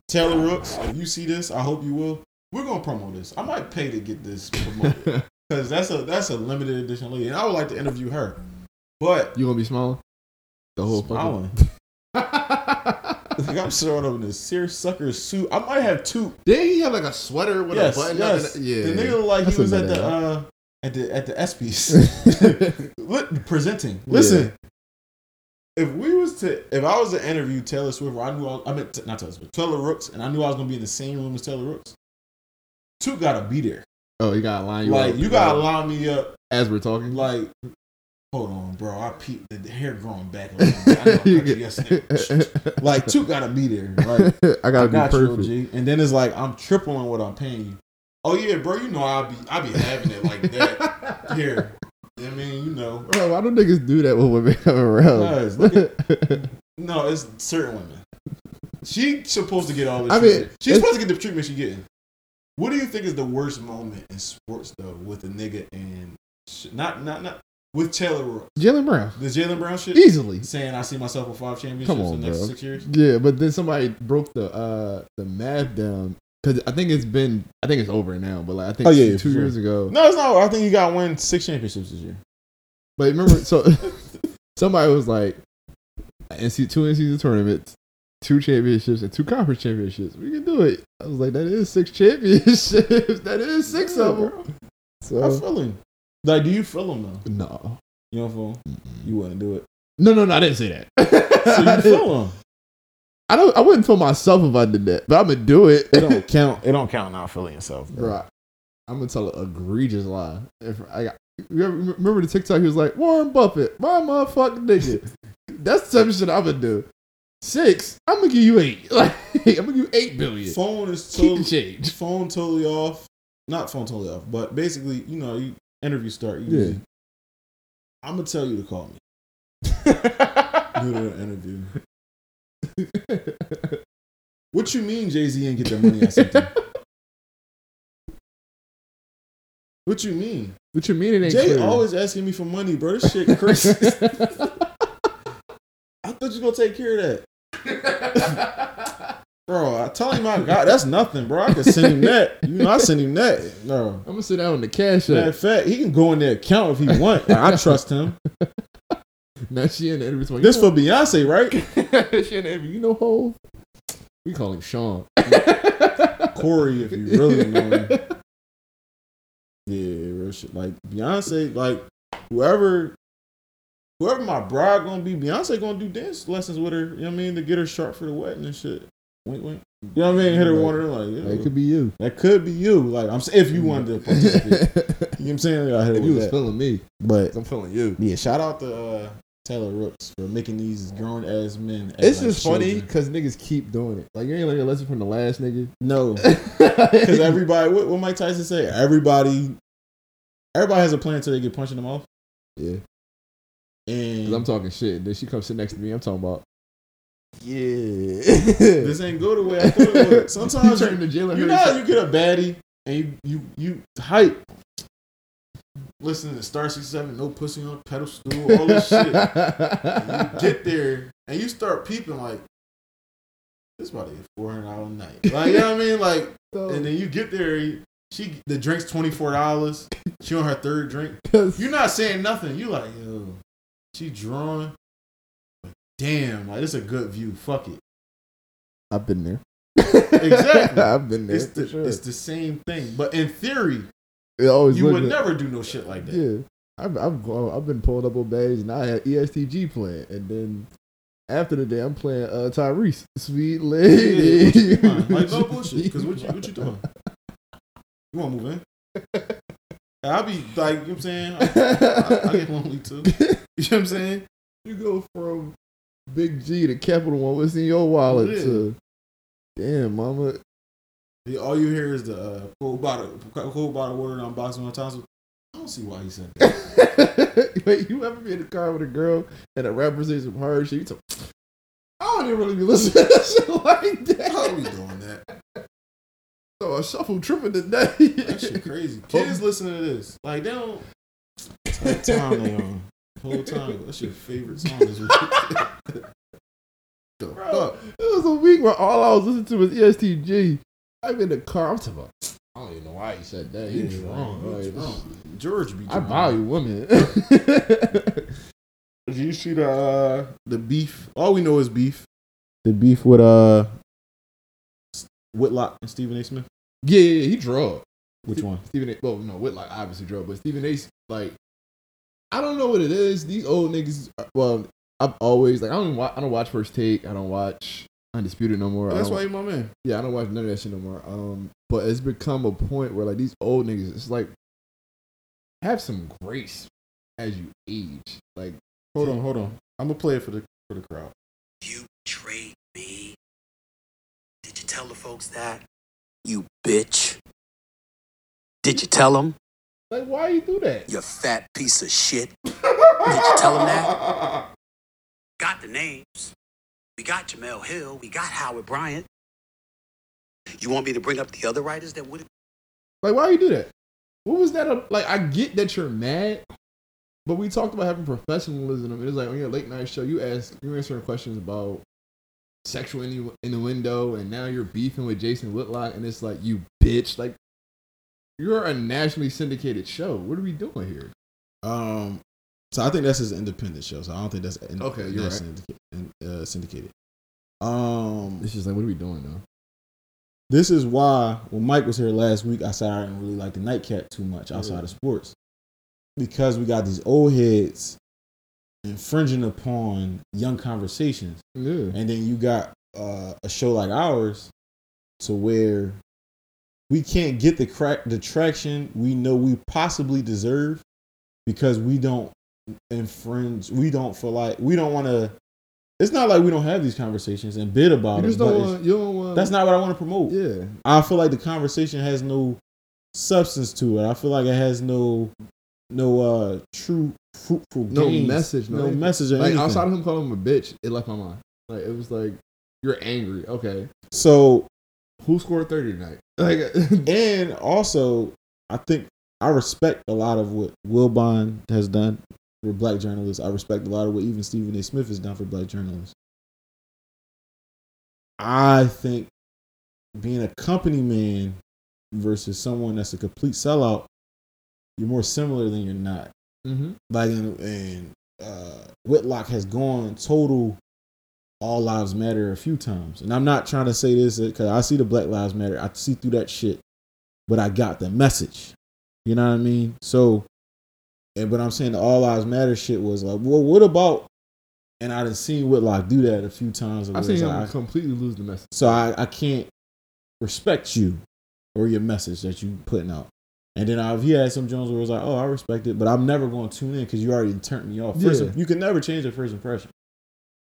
Taylor Rooks? If you see this, I hope you will. We're gonna promote this. I might pay to get this promoted because that's a that's a limited edition lady, and I would like to interview her. But you gonna be smiling? The whole smiling, fucking. like I'm showing up in a seersucker suit. I might have two. Did he have like a sweater with yes, a button yes. up? In? Yeah. The nigga looked like That's he was at the uh, at the at the ESPYS Look, presenting. Listen, if we was to, if I was to interview Taylor Swift, or I knew I, I meant not Taylor Swift, Taylor Rooks, and I knew I was gonna be in the same room as Taylor Rooks, two gotta be there. Oh, you gotta line you like up. you gotta line me up. as we're talking. Like, hold on, bro. I peeped the, hair growing back. A little bit. I know I cut you yesterday. Like two gotta be there. Like I gotta I got be perfect. And then it's like I'm tripling what I'm paying you. Oh yeah, bro. You know I'll be I'll be having it like that here. I mean, you know. Bro, why do niggas do that when women come around? Look No, it's certain women. She supposed to get all this. I mean, she's supposed to get the treatment she getting. What do you think is the worst moment in sports though with a nigga and sh- not not not with Taylor Rooks? Jalen Brown, The Jalen Brown shit. easily. Saying I see myself with five championships Come on, in the next bro. six years. Yeah, but then somebody broke the uh the math down because I think it's been I think it's over now, but like I think Oh, yeah, yeah, two for sure. years ago. No, it's not. I think you got to win six championships this year. But remember, so somebody was like, NC, two NCAA tournaments, two championships, and two conference championships. We can do it. I was like, that is six championships. that is six Yeah, of them. bro. I So feel him. Like, do you feel them though? no, You don't feel him? You wouldn't do it. no, no, no. I didn't say that. So you feel him? I don't. I wouldn't feel myself if I did that, but I'm gonna do it. It don't count. It don't count not feeling yourself, bro. Bro, I'm gonna tell an egregious lie. If I got, you ever remember the TikTok? He was like, Warren Buffett, my motherfucking nigga. That's the type of shit I'm gonna do. Six, I'm gonna give you eight. Like, I'm gonna give you eight billion. Phone is totally change. phone totally off. Not phone totally off, but basically, you know, you interview start. You Yeah. I'm gonna tell you to call me. Do the interview. What you mean Jay Z ain't get that money? I sent? What you mean? what you mean it ain't Jay clear? always asking me for money, bro. This shit crazy. I thought you gonna take care of that, bro. I tell him I got that's nothing, bro. I can send him that. You know, I send him that. No, I'm gonna sit down in the cash matter of fact, he can go in their account if he want. Like, I trust him. Now she in the interview. This you for Beyonce, right? she in the interview. You know Hove? We call him Shawn. Corey, if you really know him. Yeah, real shit. Like Beyonce, like whoever, whoever my bride gonna be, Beyonce gonna do dance lessons with her. You know what I mean to get her sharp for the wedding and shit. Wink, wink. You know what I mean? Hit her Right. one of them like, yeah, That could be you. that could be you. Like I'm saying, if you wanted to participate. you know what I'm saying? I hit her if you was that. feeling me, But I'm feeling you. yeah, shout out to uh, Taylor Rooks for making these grown ass men. act It's like just funny because niggas keep doing it. Like you ain't learned a lesson from the last nigga. No, because Because everybody, what, what Mike Tyson say? Everybody, everybody has a plan until they get punched in the mouth. yeah, And 'Cause I'm talking shit. Then she comes sit next to me. I'm talking about. Yeah, this ain't go the way I thought it would. Sometimes you you, you know how you get a baddie and you you you hype. Listen to Star 67, no pussy on a pedestal, all this shit. You get there and you start peeping like this about to get four hundred dollars a night. Like you know what I mean? Like and then you get there, you- she the drink's twenty four dollars. She on her third drink. You're not saying nothing. You like, yo, she drawing. Damn, like this a good view. Fuck it. I've been there. Exactly. I've been there. It's the sure. it's the same thing. But in theory, it always you would never do no shit like that. Yeah, I've I've I've been pulling up on badge and I had EST Gee playing, and then after the day I'm playing uh Tyrese, sweet Yeah, lady. what you doing? Like no bullshit. Because what you what you doing? You want to move in? I'll be like, you know what I'm saying? I, I, I get lonely too. You know what I'm saying? You go from Big G the Capital One. What's in your wallet? Yeah. To damn, mama. All you hear is the uh, cold bottle, cold bottle water on boxing on tonsils. I don't see why he said that. Wait, you ever be in the car with a girl and a rapper says some hard shit? Talk, I don't even really be listening to shit like that. How are we doing that? So I shuffle tripping today. That shit crazy. Kids listening to this, like they don't. What time they on? Whole time. That's your favorite song this week. the Bro, fuck? it was a week where all I was listening to was EST Gee. I'm in the car. I'm talking about. I don't even know why he said that. He Yeah, drunk. Like, drunk. George be I value women. Did you see the uh, the beef? All we know is beef. The beef with uh Whitlock and Stephen A. Smith. yeah, yeah, yeah, he drug. Which one? Stephen A. Well, no, Whitlock obviously drug, but Stephen A. like, I don't know what it is. These old niggas, uh, well, I've always like I don't watch, I don't watch First Take. I don't watch Undisputed no more. That's why you my man. Yeah, I don't watch none of that shit no more. Um, but it's become a point where like these old niggas, it's like have some grace as you age. Like, Hold on, hold on. I'm gonna play it for the for the crowd. You betrayed me. Did you tell the folks that? You bitch. Did you tell them? Like why you do that? You fat piece of shit. Did you tell him that? Got the names. We got Jemele Hill. We got Howard Bryant. You want me to bring up the other writers that would Like, why you do that? What was that? a- Like, I get that you're mad, but we talked about having professionalism. and It's like on your late night show, you ask, you answering questions about sexual innu- innuendo, and now you're beefing with Jason Whitlock, and it's like you bitch. Like, you're a nationally syndicated show. What are we doing here? Um, so I think that's his independent show. So I don't think that's in, Okay, you're that's syndica- uh, syndicated. Um, It's just like, what are we doing though? this is why when Mike was here last week, I said I didn't really like the nightcap too much outside Yeah. of sports because we got these old heads infringing upon young conversations, Yeah, and then you got uh, a show like ours to where we can't get the crack the traction we know we possibly deserve because we don't infringe. We don't feel like we don't want to. It's not like we don't have these conversations and bid about you it. don't want. You don't want. that's not what I want to promote. Yeah, I feel like the conversation has no substance to it. I feel like it has no no uh true fruitful no gains, message. No, no message Like anything. outside of him calling him a bitch, it left my mind. Like it was like you're angry. Okay, so who scored thirty tonight? Like and also I think I respect a lot of what Wilbon has done for black journalists. I respect a lot of what even Stephen A. Smith has done for black journalists. I think being a company man versus someone that's a complete sellout, you're more similar than you're not. mm-hmm. like and, and uh, Whitlock has gone total all lives matter a few times, and I'm not trying to say this because I see the Black Lives Matter, I see through that shit, but I got the message. You know what I mean? So, and but I'm saying the all lives matter shit was like, well, what about? And I done seen Whitlock do that a few times. I've seen him like, completely lose the message. so I, I can't respect you or your message that you putting out. And then I've he had some Jones where it was like, oh, I respect it, but I'm never going to tune in because you already turned me off. First, Yeah. you can never change a first impression.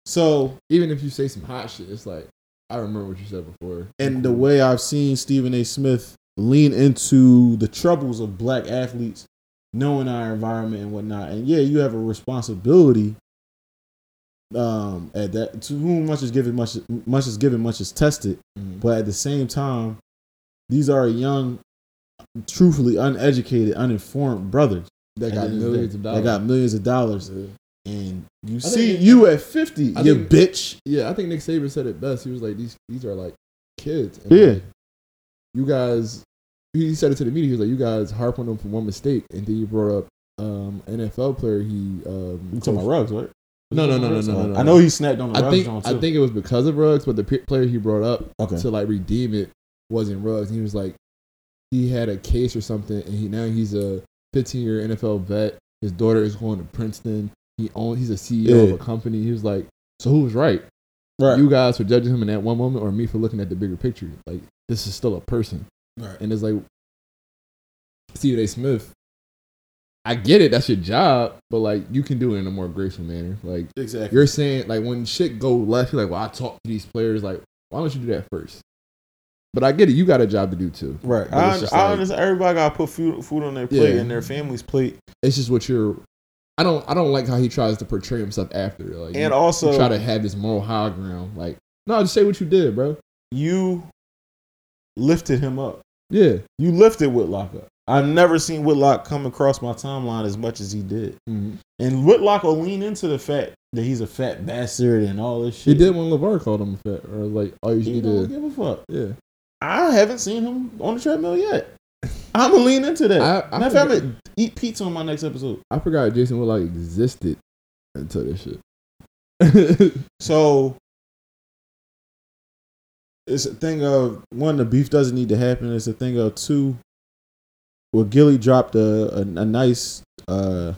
So, Even if you say some hot shit, it's like I remember what you said before. and the way I've seen Stephen A. Smith lean into the troubles of black athletes, knowing our environment and whatnot, and yeah, you have a responsibility. Um, at that to whom much is given, much much is given, much is tested. Mhm. But at the same time, these are young, truthfully uneducated, uninformed brothers that at got the end of the millions day. of dollars. That got millions of dollars. Yeah. And you I see think- you at 50, I you think- bitch. Yeah, I think Nick Saban said it best. He was like, "These these are like kids." And Yeah. like, you guys. He said it to the media. He was like, "You guys harp on them for one mistake," and then you brought up um, NFL player. He um, You talking about Ruggs, right? No, no, no, no, no, no, no. I know he snapped on the I Ruggs think joint, I think it was because of Ruggs, but the p- player he brought up Okay. to like redeem it wasn't Ruggs. He was like, he had a case or something, and he now he's a 15 year NFL vet. His daughter is going to Princeton. He own he's a CEO of a company. He was like, so who was right? right. You guys for judging him in that one moment, or me for looking at the bigger picture? Like this is still a person, right. and it's like Stephen A. Smith. I get it, that's your job, but like you can do it in a more graceful manner. Like Exactly. you're saying like when shit go left, you're like, well, I talk to these players. Like, why don't you do that first? But I get it. You got a job to do too. Right. But I, I like- understand. Everybody got to put food, food on their plate Yeah. and their family's plate. It's just what you're. I don't. I don't like how he tries to portray himself after. Like, And you, also, you try to have this moral high ground. Like, no, just say what you did, bro. you lifted him up. Yeah. You lifted Whitlock up. I've never seen Whitlock come across my timeline as much as he did. Mhm. And Whitlock will lean into the fact that he's a fat bastard and all this shit. He did when LaVar called him fat, or like, oh, you He need don't to. give a fuck. Yeah. I haven't seen him on the treadmill yet. I'm gonna lean into that. I, I Matter of fact, I'm gonna eat pizza on my next episode. I forgot Jason Whitlock existed until this shit. So it's a thing of one, the beef doesn't need to happen. It's a thing of two. Well, Gillie dropped a, a, a nice uh,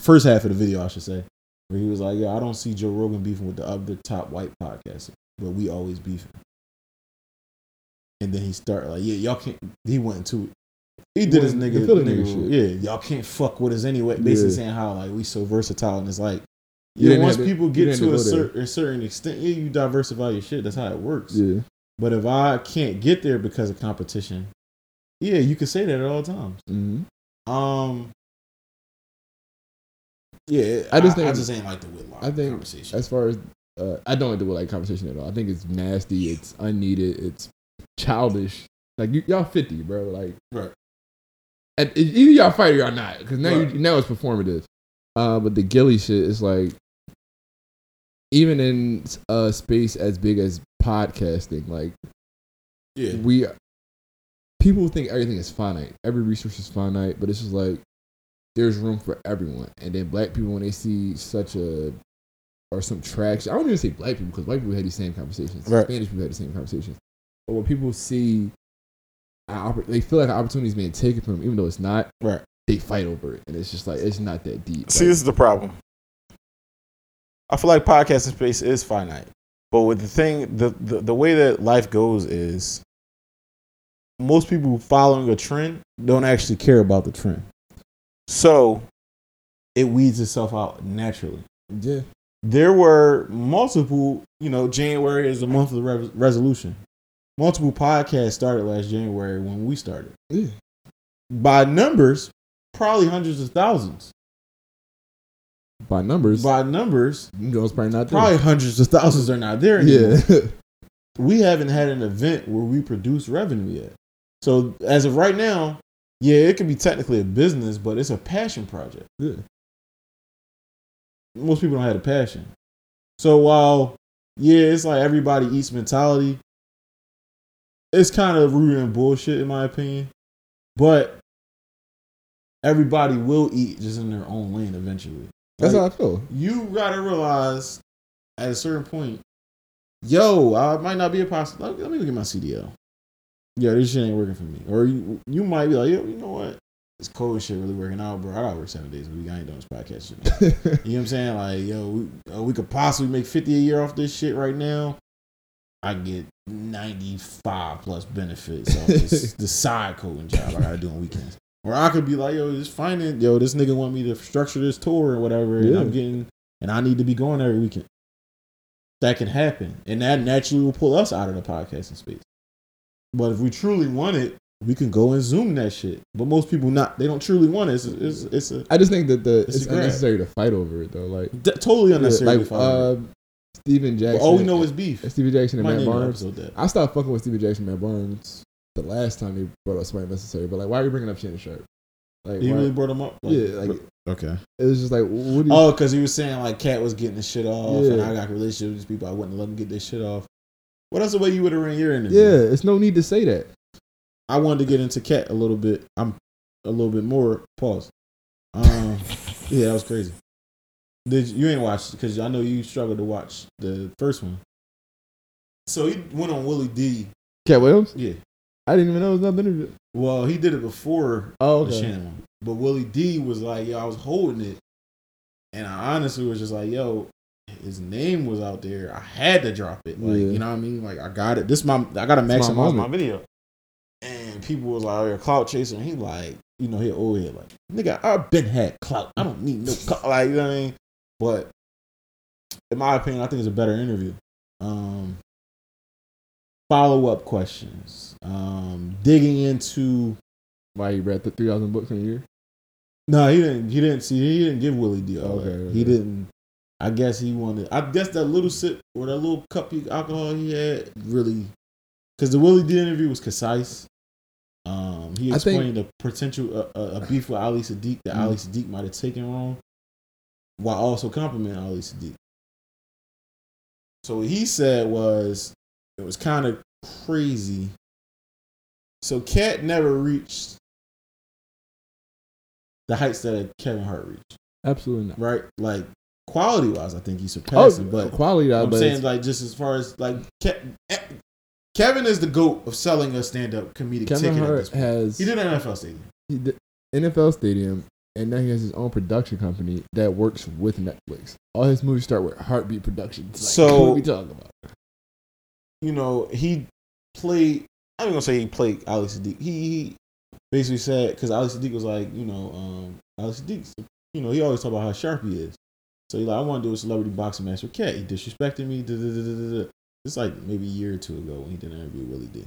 first half of the video, I should say. where he was like, "Yeah, I don't see Joe Rogan beefing with the other top white podcaster, but we always beefing." And then he started like, "Yeah, y'all can't." He went into. He did his nigga, nigga nigga shit. Yeah, y'all can't fuck with us anyway. Basically Yeah. saying how like we so versatile, and it's like, You yeah, didn't once to- people get to a, to go there. cer- a certain extent, yeah, you diversify your shit. That's how it works. Yeah. But if I can't get there because of competition, yeah, you can say that at all times. hmm Um, yeah, I just think- I just ain't like the Whitlock I think conversation. as far as uh, I don't like the like conversation at all. I think it's nasty. It's unneeded. It's childish. Like you, y'all fifty, bro. Like Right. And either y'all fight or y'all not, because now Right. you, now it's performative. Uh, but the Gillie shit is like, even in a space as big as podcasting, like Yeah, we people think everything is finite. Every resource is finite, but it's just like there's room for everyone. And then black people when they see such a or some traction, I don't even say black people because white people had these same conversations. Right. Spanish people had the same conversations. But when people see, uh, oppor- they feel like an opportunity is being taken from them, even though it's not. Right. They fight over it, and it's just like it's not that deep. See, Like, this is the problem. I feel like podcasting space is finite, but with the thing, the, the the way that life goes is most people following a trend don't actually care about the trend, so it weeds itself out naturally. yeah, There were multiple, you know, January is the month of the re- resolution. Multiple podcasts started last January when we started. yeah. By numbers, probably hundreds of thousands. By numbers, By numbers, you it's probably not there. probably hundreds of thousands are not there anymore. yeah. We haven't had an event where we produce revenue yet. So as of right now, yeah, it could be technically a business, but it's a passion project. yeah. Most people don't have a passion. So while yeah, it's like everybody eats mentality, it's kind of rude and bullshit in my opinion. But everybody will eat just in their own lane eventually. That's Like, how I feel. you gotta realize at a certain point, yo, I might not be a possible. Let, let me look at my CDL. Yeah, this shit ain't working for me. Or you, you might be like, yo, you know what? This COVID shit really working out, bro. I gotta work seven days a week. I ain't doing this podcast shit. you know what I'm saying? Like, yo, we, uh, we could possibly make 50 a year off this shit right now. I get 95 plus benefits off this, the side coding job I gotta do on weekends. Or I could be like, yo, just find it. Yo, this nigga want me to structure this tour or whatever, and I'm getting, and I need to be going every weekend. That can happen, and that naturally will pull us out of the podcasting space. But if we truly want it, we can go and zoom that shit. But most people not. They don't truly want it. It's it's, it's a I just think that the It's it's, unnecessary to fight over it though. Like d- totally unnecessary. like to follow. uh, Stephen Jackson. all we know is beef. Stephen Jackson and Might Matt Barnes. I stopped fucking with Stephen Jackson and Matt Barnes the last time they brought up somebody necessary. But like, why are you bringing up Shannon Sharpe? Like, He why- really brought him up. yeah, like okay. it was just like, what do you? Oh, because he was saying like Katt was getting the shit off, and I got a relationship with these people. I wouldn't let them get this shit off. What else the way you would have ran your interview? yeah, it's no need to say that. I wanted to get into Katt a little bit. I'm a little bit more. Pause. Um, yeah, that was crazy. Did you, you ain't watched because I know you struggled to watch the first one. So he went on Willie D. Katt Williams. Yeah. I didn't even know it was another interview. Well, he did it before Oh, the okay. Shannon one. But Willie D was like, yo, I was holding it. And I honestly was just like, yo, his name was out there. I had to drop it. Like, Yeah. you know what I mean? Like I got it. This my I gotta It's my maximize my, video. And people was like, oh, you're a clout chaser. And he like, you know, he old head like, nigga, I've been had clout. I don't need no clout. Like, you know what I mean? But in my opinion, I think it's a better interview. Um follow up questions. Um digging into Why he read the three thousand books in a year? no, he didn't. He didn't see. He didn't give Willie D. Okay, okay. He didn't. I guess he wanted. I guess that little sip or that little cup of alcohol he had really, because the Willie D interview was concise. Um, he I think- explained the potential uh, uh, a beef with Ali Siddiq that Mhm. Ali Siddiq might have taken wrong, while also complimenting Ali Siddiq. So what he said was it was kind of crazy. So Katt never reached the heights that Kevin Hart reached, Absolutely not. right? Like quality wise, I think he surpassed Oh, him. But quality wise, I'm but saying like just as far as like Ke- eh, Kevin is the goat of selling a stand up comedic Kevin ticket. at Hart this point. has he did an NFL stadium. he did- NFL Stadium. And now he has his own production company that works with Netflix. All his movies start with HartBeat Productions. Like, So- what are we talking about? you know, he played. I'm gonna say he played Alex Siddiq. He, he basically said because Alex Siddiq was like, you know, um, Ali Siddiq, you know, he always talk about how sharp he is. So he like, I want to do a celebrity boxing match with Katt. He disrespected me. Da, da, da. It's like maybe a year or two ago when he did an interview with Willie D.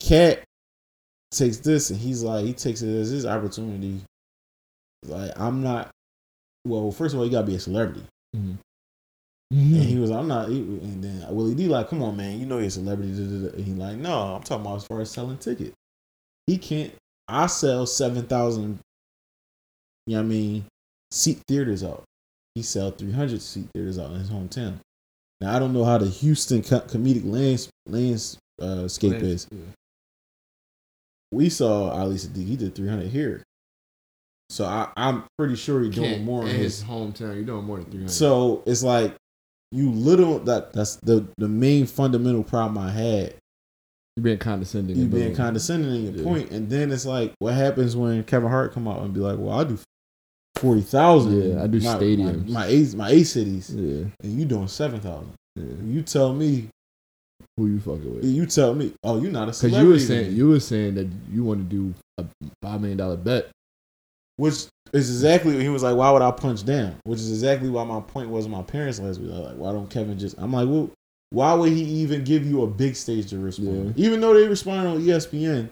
Katt takes this and he's like, he takes it as his opportunity. Like, I'm not. Well, first of all, you gotta be a celebrity. Mhm. And he was, I'm not. And then Willie D like, come on, man, you know you're a celebrity. da, da, da." And he like, no, I'm talking about as far as selling tickets. He can't. I sell seven thousand. You know what I mean? Seat theaters out. He sell three hundred seat theaters out in his hometown. Now I don't know how the Houston comedic lands landscape uh, is. Yeah. We saw Ali Siddiq. He did three hundred here. So I, I'm pretty sure he's doing more in in his his hometown. You're doing more than three hundred. so it's like you little that that's the the main fundamental problem I had. you're being condescending. You and being condescending in your Yeah. point, and then it's like what happens when Kevin Hart come out and be like, "Well, I do forty thousand. Yeah, I do my, stadiums. My, my A my A cities, Yeah, and you doing seven thousand. yeah. You tell me, Who you fucking with? you tell me, oh, you're not a Because you were saying you were saying that you want to do a five million dollar bet. which is exactly he was like, why would I punch down? Which is exactly why my point was my parents last week. Like, why don't Kevin just? I'm like, well, why would he even give you a big stage to respond? Even though they responded on ESPN,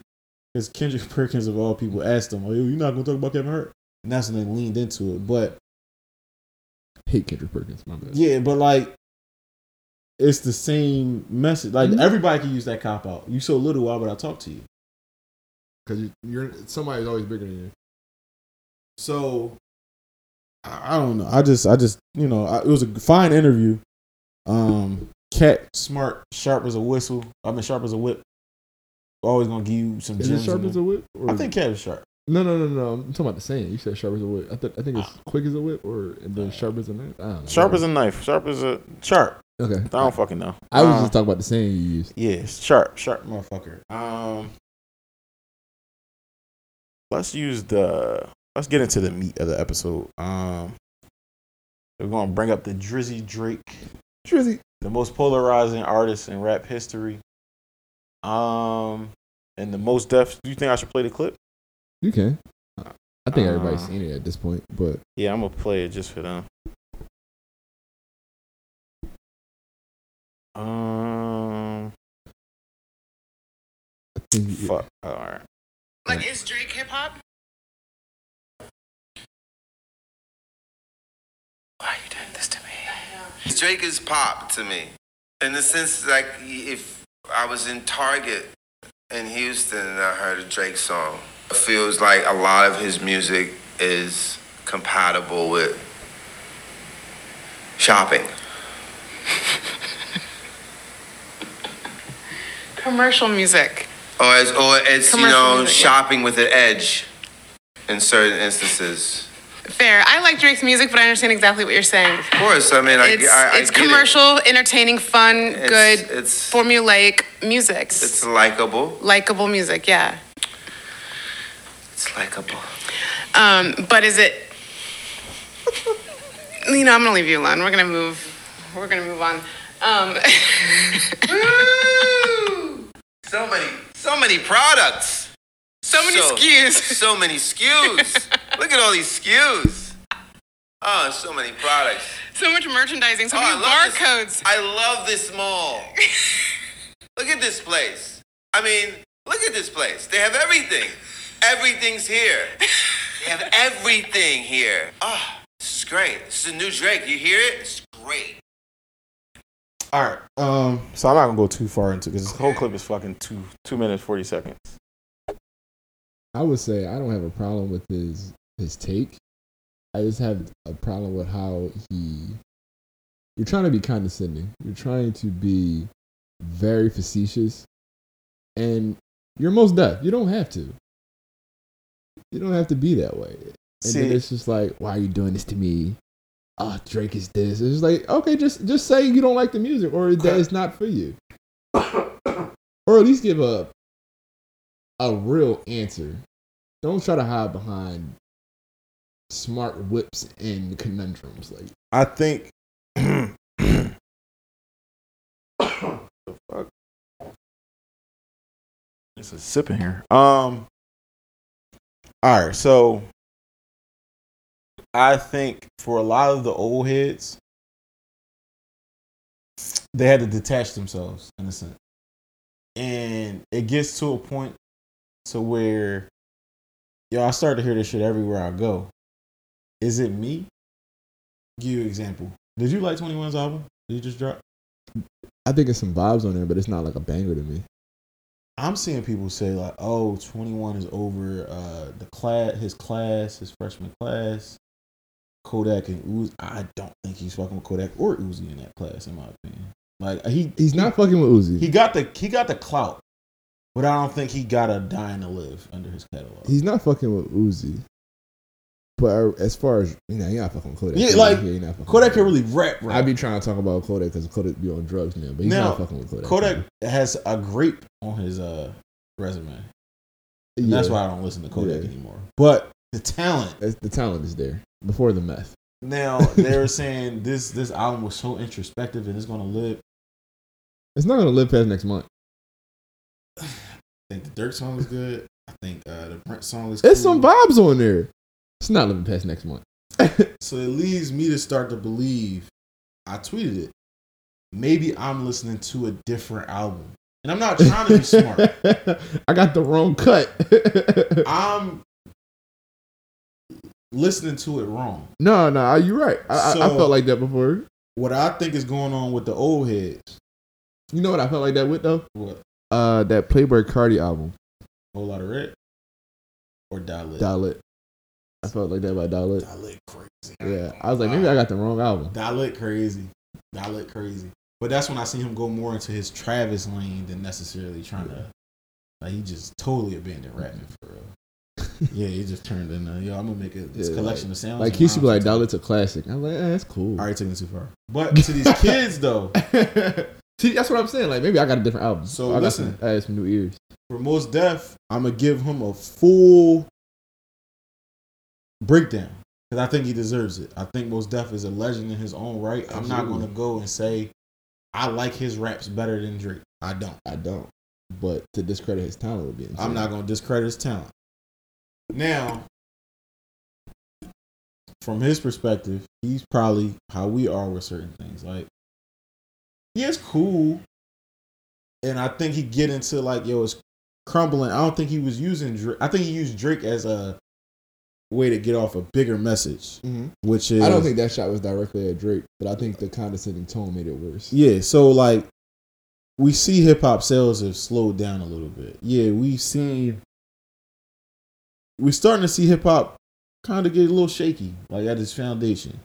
because Kendrick Perkins of all people asked him, oh, you're not gonna talk about Kevin Hart, and that's when they leaned into it. But Hate Kendrick Perkins. My bad. yeah, but like. It's the same message. Like Mhm. everybody can use that cop out. You so little, why would I talk to you? Because you're somebody's always bigger than you. So I I don't know. I just, I just, you know, I, it was a fine interview. Um, Katt smart, sharp as a whistle. I mean, sharp as a whip. Always gonna give you some Is gems. it sharp as a whip? Or I think Katt is sharp. no, no, no, no. I'm talking about the saying. You said sharp as a whip. I, th- I think it's Ah. quick as a whip, or and then sharp as a knife. I don't know. Sharp as a knife. Sharp as a sharp. Okay. I don't fucking know. I was Um, just talking about the saying you used. Yeah, sharp, sharp motherfucker. Um, let's use the. Let's get into the meat of the episode. Um, we're gonna bring up the Drizzy Drake, Drizzy. the most polarizing artist in rap history. Um, and the Mos Def. Do you think I should play the clip? You can. I think everybody's Uh, seen it at this point, but Yeah, I'm gonna play it just for them. Um, I think you- fuck. All right. Like, is Drake hip hop? Why are you doing this to me? Drake is pop to me, in the sense like if I was in Target in Houston and I heard a Drake song, it feels like a lot of his music is compatible with shopping. Commercial music. Or it's, or it's you Commercial know, music, yeah. shopping with an edge in certain instances. Fair. I like Drake's music, but I understand exactly what you're saying. Of course, I mean, I, It's, I, I it's get it. commercial, entertaining, fun, good, it's- formulaic music. It's likable. Likeable music, yeah. It's likable. Um, but is it? You know, I'm gonna leave you alone. We're gonna move. We're gonna move on. Um, So many, so many products. so many So- SKUs. So many SKUs. Look at all these SKUs. Oh, so many products. So much merchandising. So Oh, I many love barcodes. I love this mall. look at this place. I mean, look at this place. They have everything. Everything's here. They have everything here. Oh, this is great. This is a new Drake. You hear it? It's great. All right. Um. So I'm not gonna go too far into because this whole clip is fucking two two minutes forty seconds. I would say I don't have a problem with his his take. I just have a problem with how he. You're trying to be condescending. You're trying to be very facetious, and you're Mos Def. You don't have to. You don't have to be that way. And then See- it's just like, why are you doing this to me? Oh, Drake is this. It's like, okay, just just say you don't like the music or that it's not for you, or at least give a a real answer don't try to hide behind smart whips and conundrums. Like I think. the fuck? It's a sip in here. Um. All right, so I think for a lot of the old heads, they had to detach themselves in a sense, and it gets to a point to where, yo, I start to hear this shit everywhere I go. Is it me? Give you an example. Did you like 21's album? Did you just drop? I think it's some vibes on there, but it's not like a banger to me. I'm seeing people say like, "Oh, 21 is over uh, the class, his class, his freshman class." Kodak and Uzi. I don't think he's fucking with Kodak or Uzi in that class, in my opinion. Like he, He's not fucking with Uzi. He got the he got the clout, but I don't think he got a dying to live under his catalog. He's not fucking with Uzi. But uh, as far as you know, you're not fucking with Kodak. Yeah, like, you're fucking Kodak with can really rap. rap. I be trying to talk about Kodak because Kodak be on drugs now, but he's Now, not fucking with Kodak. Kodak has a grape on his uh resume. And That's why I don't listen to Kodak Yeah. anymore. But the talent. The talent is there before the meth. Now they were saying this this album was so introspective and it's gonna live. It's not gonna live past next month. I think the Durk song is good. I think uh, the Brent song is. It's cool. some vibes on there. It's not living past next month. So it leads me to start to believe. I tweeted it. Maybe I'm listening to a different album, and I'm not trying to be smart. I got the wrong cut. I'm listening to it wrong. no, no, you're right. I, I, I felt like that before. What I think is going on with the old heads. You know what I felt like that with though? What? Uh, that Playboi Carti album, Whole lot of red or Die Lit? Dalit. I felt like that by Die Lit. Dalit crazy. Yeah, I was like, maybe I got the wrong album. Die Lit crazy. Die Lit crazy. But that's when I see him go more into his Travis lane than necessarily trying to. Like he just totally abandoned rapping for real. Yeah, he just turned in. Yo, I'm gonna make a, this Yeah, collection of sounds. Like he to be like, rhymes. Die Lit's a classic. I'm like, eh, that's cool. Already taking it too far. But to these kids though, See, that's what I'm saying. Like maybe I got a different album. So I got listen. some, I had some new ears. for Mos Def, I'm gonna give him a full breakdown because I think he deserves it. I think Mos Def is a legend in his own right. I'm not gonna go and say I like his raps better than Drake. I don't. I don't. But to discredit his talent would be insane. I'm not gonna discredit his talent. Now, from his perspective, he's probably how we are with certain things. Like, he is cool, and I think he get into like, yo, it's crumbling. I don't think he was using Drake. I think he used Drake as a way to get off a bigger message, Mhm. which is I don't think that shot was directly at Drake, but I think the condescending tone made it worse. Yeah, so like we see hip hop sales have slowed down a little bit. Yeah, we've seen we're starting to see hip hop kind of get a little shaky, like at its foundation.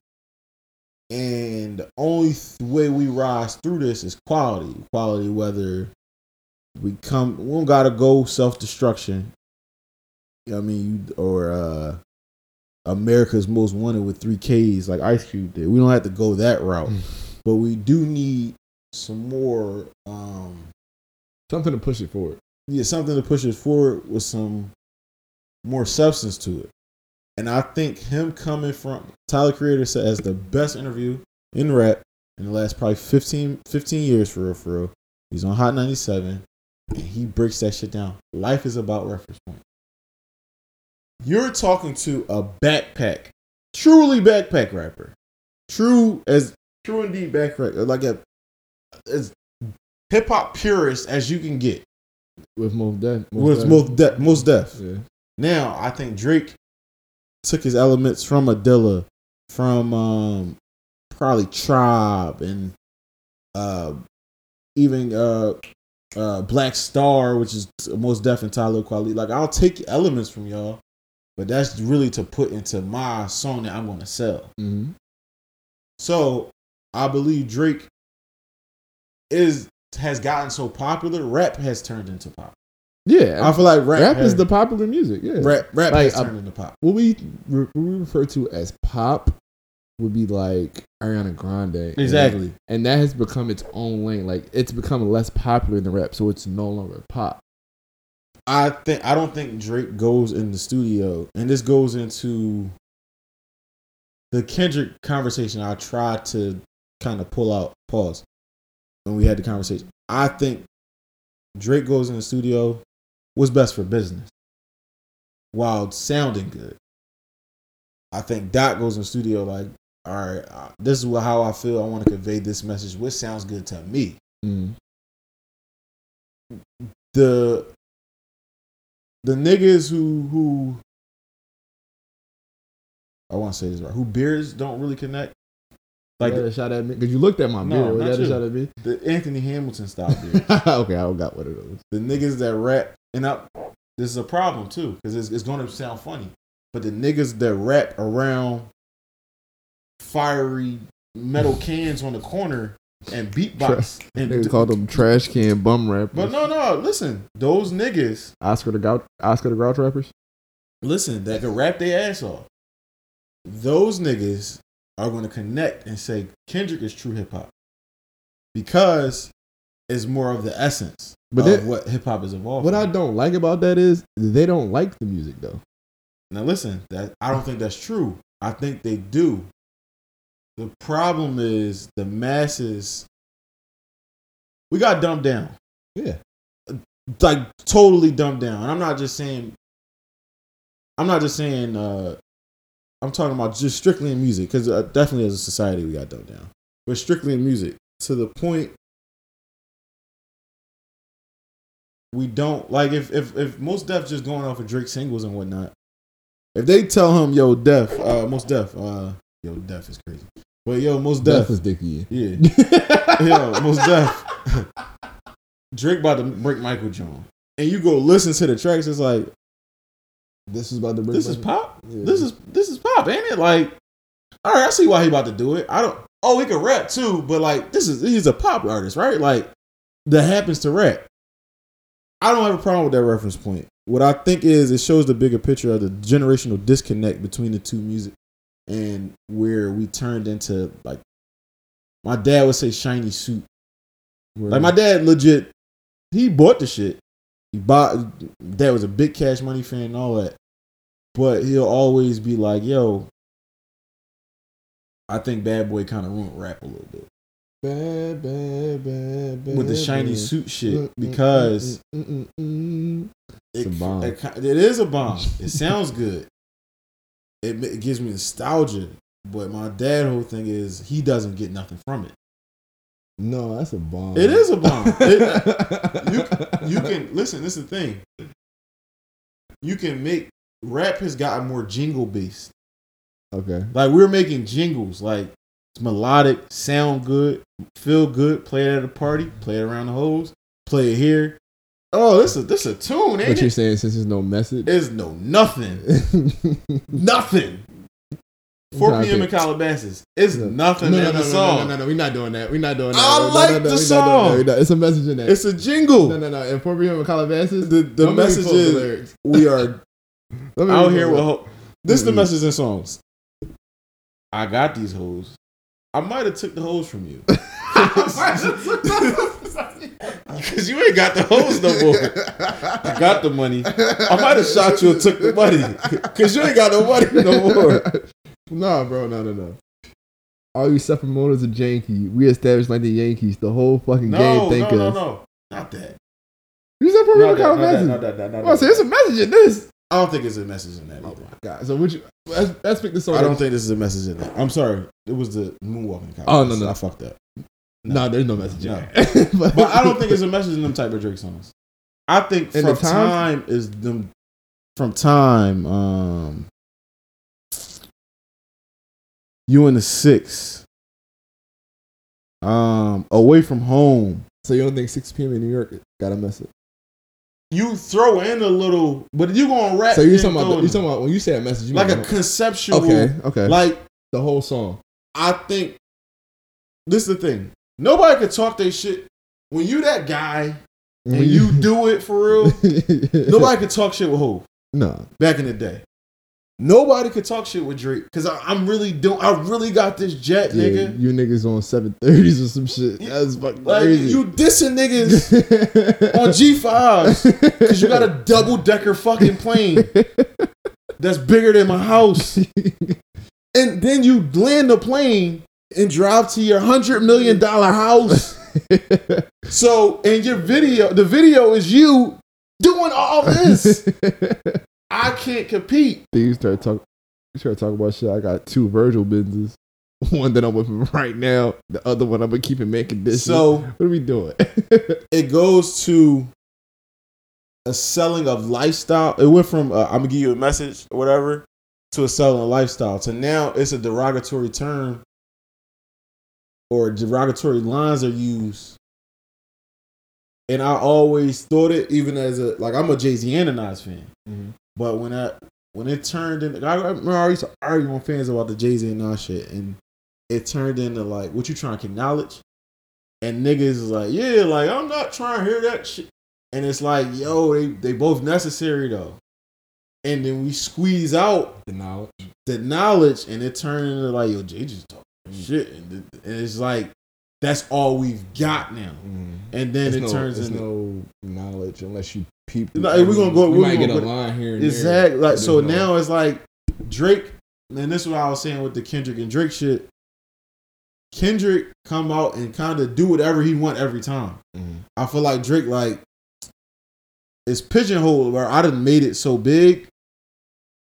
And the only th- way we rise through this is quality. Quality, whether we come, we don't gotta go self destruction. You know I mean? You- Or uh, America's Most Wanted with three Ks, like Ice Cube did. We don't have to go that route but we do need some more um Something to push it forward. yeah something to push it forward with some more substance to it and i think him coming from tyler creator said as the best interview in rap in the last probably 15 15 years for real for real he's on hot 97 and he breaks that shit down life is about reference point you're talking to a backpack truly backpack rapper true as true indeed backpack like a as hip hop purist as you can get With Mos Def. was Mos Def, Mos Def. Yeah. Now I think Drake took his elements from Adilla, from um, probably Tribe, and uh, even uh, uh, Black Star, which is Mos Def and Talib Kweli. Like I'll take elements from y'all, but that's really to put into my song that I'm going to sell. hmm So I believe Drake is has gotten so popular. Rap has turned into pop. Yeah. I feel like rap, rap has, is the popular music. Yeah. rap. Rap Like, has uh, turned into pop. What we what we refer to as pop would be like Ariana Grande. And- Exactly. And, that has become its own lane. Like it's become less popular in the rap, so it's no longer pop. I think I don't think Drake goes in the studio, and this goes into the Kendrick conversation. I tried to kind of pull out pause when we had the conversation. I think Drake goes in the studio what's best for business while sounding good. I think Doc goes in the studio like, all right, uh, this is how I feel. I want to convey this message. What sounds good to me. Mm. The the niggas who who I want to say this right, who beards don't really connect. Like a shot at me because you looked at my No, beard. Was not that a you. shot at me? the Anthony Hamilton style beard. okay, I don't got one of those. the niggas that rap, and I, this is a problem too, because it's, it's going to sound funny. But the niggas that rap around fiery metal cans on the corner and beatbox, and They called them trash can bum rappers. But no, no, listen, those niggas, Oscar the Grouch, Oscar the Grouch rappers. listen, that can rap their ass off. Those niggas are going to connect and say Kendrick is true hip hop because it's more of the essence But what hip hop is evolved. What I don't like about that is they don't like the music though. Now listen, that I don't think that's true. I think they do. The problem is the masses. We got dumbed down, Yeah. like totally dumbed down. And I'm not just saying. I'm not just saying. uh I'm talking about just strictly in music because uh, definitely as a society we got dumbed down, but strictly in music to the point. We don't like if if if Mos Def just going off of Drake singles and whatnot. If they tell him, "Yo, Def, uh, Mos Def, uh, yo, Def is crazy," but yo, most Death Def, is dicky. yeah, yo, Mos Def, Drake about to break Michael John, and you go listen to the tracks, it's like This is about to break. this is pop, Yeah. this is this is pop, ain't it? Like, all right, I see why he about to do it. I don't. Oh, he can rap too, but like, this is he's a pop artist, right? Like, that happens to rap. I don't have a problem with that reference point. What I think is it shows the bigger picture of the generational disconnect between the two music and where we turned into like my dad would say shiny suit. Like my dad legit he bought the shit. He bought dad was a big cash money fan and all that. But he'll always be like, yo, I think Bad Boy kind of ruined rap a little bit Bad, bad, bad, with the shiny suit shit because it, It's a bomb. It, it is a bomb. It sounds good. It, it gives me nostalgia. But my dad whole thing is he doesn't get nothing from it. No, that's a bomb. It is a bomb. It- you you can listen. This is the thing. You can make rap has gotten more jingle based. okay. Like we're making jingles. Like it's melodic, sound good, feel good. Play it at a party. Play it around the hose. Play it here. Oh, this is this a tune, ain't you're it? saying since there's no message, There's no nothing. Nothing. 4 trying to p.m. in. Calabasas. It's nothing no, in no, the no, song. No, no, no, no, we're not doing that. We're not doing that. I No, no, like no, the we're not doing song. It's a message in that. It's a jingle. no, no, no. And 4 p.m. in Calabasas, The, the don't make me message quote the is we are out here with the- ho- this. the message in songs. I got these hoes. I might have took the hose from you because you ain't got the hose no more. I got the money. I might have shot you and took the money because you ain't got no money no more. nah, bro, no, no, no. All you self promoters are janky. We established like the Yankees. The whole fucking No, game no, think no, us. no, not that. You promoting that, not that, Calabasas. not that, not that, Well, I not that. it's a message in this. I don't think it's a message in that. Oh my god. So would you? Let's, let's pick the song. I don't think this is a message in that. I'm sorry. It was the moonwalking. Oh, no, no. I fucked up. No, there's no message in No. there. But I don't think it's a message in them type of Drake songs. I think In from the time- time is them from time. Um, you in the six. Um, away from home. So you don't think 6 p.m. in New York got a message? You throw in a little, but you gonna rap. So you talking about? You talking about when you say a message? You like a conceptual? okay, okay. Like the whole song. I think this is the thing. Nobody could talk their shit when you that guy and you do it for real. Nobody could talk shit with Hov No, back in the day. Nobody could talk shit with Drake because I'm really doing. I really got this jet, Yeah, nigga. you niggas on seven thirties or some shit. That's fucking Like crazy. you dissing niggas on G fives because you got a double decker fucking plane that's bigger than my house, and then you land the plane and drive to your hundred million dollar house. So in your video, the video is you doing all this. I can't compete. Then you start talk, you start talking about shit. I got two Virgil businesses. One that I'm with right now. The other one I'm gonna keep in making this. So what are we doing? it goes to a selling of lifestyle. It went from uh, I'm gonna give you a message or whatever to a selling of lifestyle. To now it's a derogatory term or derogatory lines are used. And I always thought it, even as a like I'm a Jay Z and a Nas fan, Mhm. But when I when it turned into, I remember I used to argue with fans about the Jay Z and Nas shit, and it turned into like, what you trying to acknowledge? And niggas is like, yeah, like I'm not trying to hear that shit. And it's like, yo, they they both necessary though. And then we squeeze out the knowledge. the knowledge, and it turned into like, yo, Jay just talking shit, and, and it's like that's all we've got now. Mm-hmm. And then There's it no, turns into no knowledge unless you peep. No, we're gonna go- we're might gonna get a line here exactly like so There's no- now it's like Drake, and this is what I was saying with the Kendrick and Drake shit. Kendrick come out and kind of do whatever he want every time. Mhm. I feel like Drake like is pigeonholed where I done made it so big.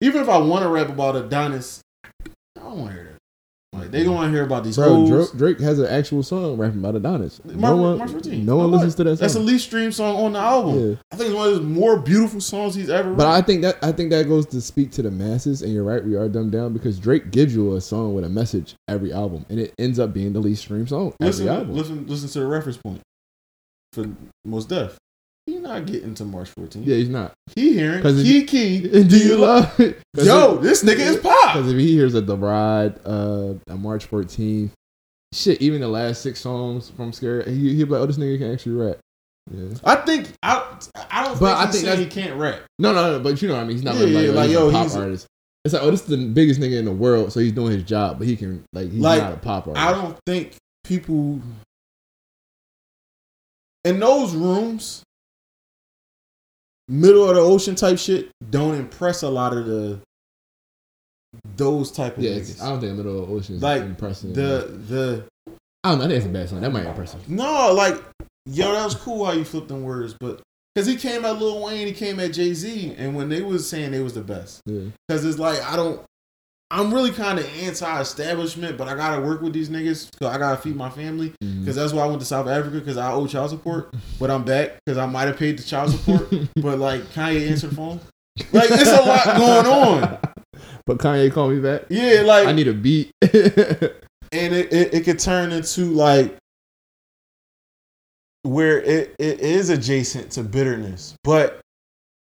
Even if I want to rap about Adonis, I don't want to hear that. Like they don't want to hear about these Bro, hoes. Drake, Drake has an actual song rapping about Adonis. March- no one, March 14. no one listens to that That's the least streamed song on the album. Yeah. I think it's one of his more beautiful songs he's ever. But written. I think that I think that goes to speak to the masses, and you're right, we are dumbed down because Drake gives you a song with a message every album, and it ends up being the least streamed song every album. listen, listen to the reference point for Mos Def. He not getting to March 14th. Yeah, he's not. He hearing if- key. Do you love it? Yo, this nigga is pop. Because if he hears a The Ride, uh, a March 14th, shit, even the last six songs from Scare, he he'd be like, oh, this nigga can actually rap. Yeah. I think I I don't But think I think he can't rap. No, no, no, but you know what I mean. He's not Yeah, like, yeah, like, like, he's yo, a pop he's artist. It's like, oh, this is the biggest nigga in the world, so he's doing his job, but he can like he's Like, not a pop artist. I don't think people in those rooms, middle of the ocean type shit, don't impress a lot of the those type of Yeah, niggas. I don't think Middle of the Ocean is Like, impressive. the the I don't know. I think it's a bad song. That might impress. No, like, yo, that was cool how you flipped them words, but because he came at Lil Wayne, he came at Jay Z, and when they was saying they was the best, Yeah. because it's like I don't, I'm really kind of anti-establishment, but I gotta work with these niggas because I gotta feed my family, mm-hmm. because that's why I went to South Africa because I owe child support, but I'm back because I might have paid the child support, but like Kanye answered the phone, like it's a lot going on, But Kanye called me back. yeah, like I need a beat. and it, it, it could turn into like where it, it is adjacent to bitterness, but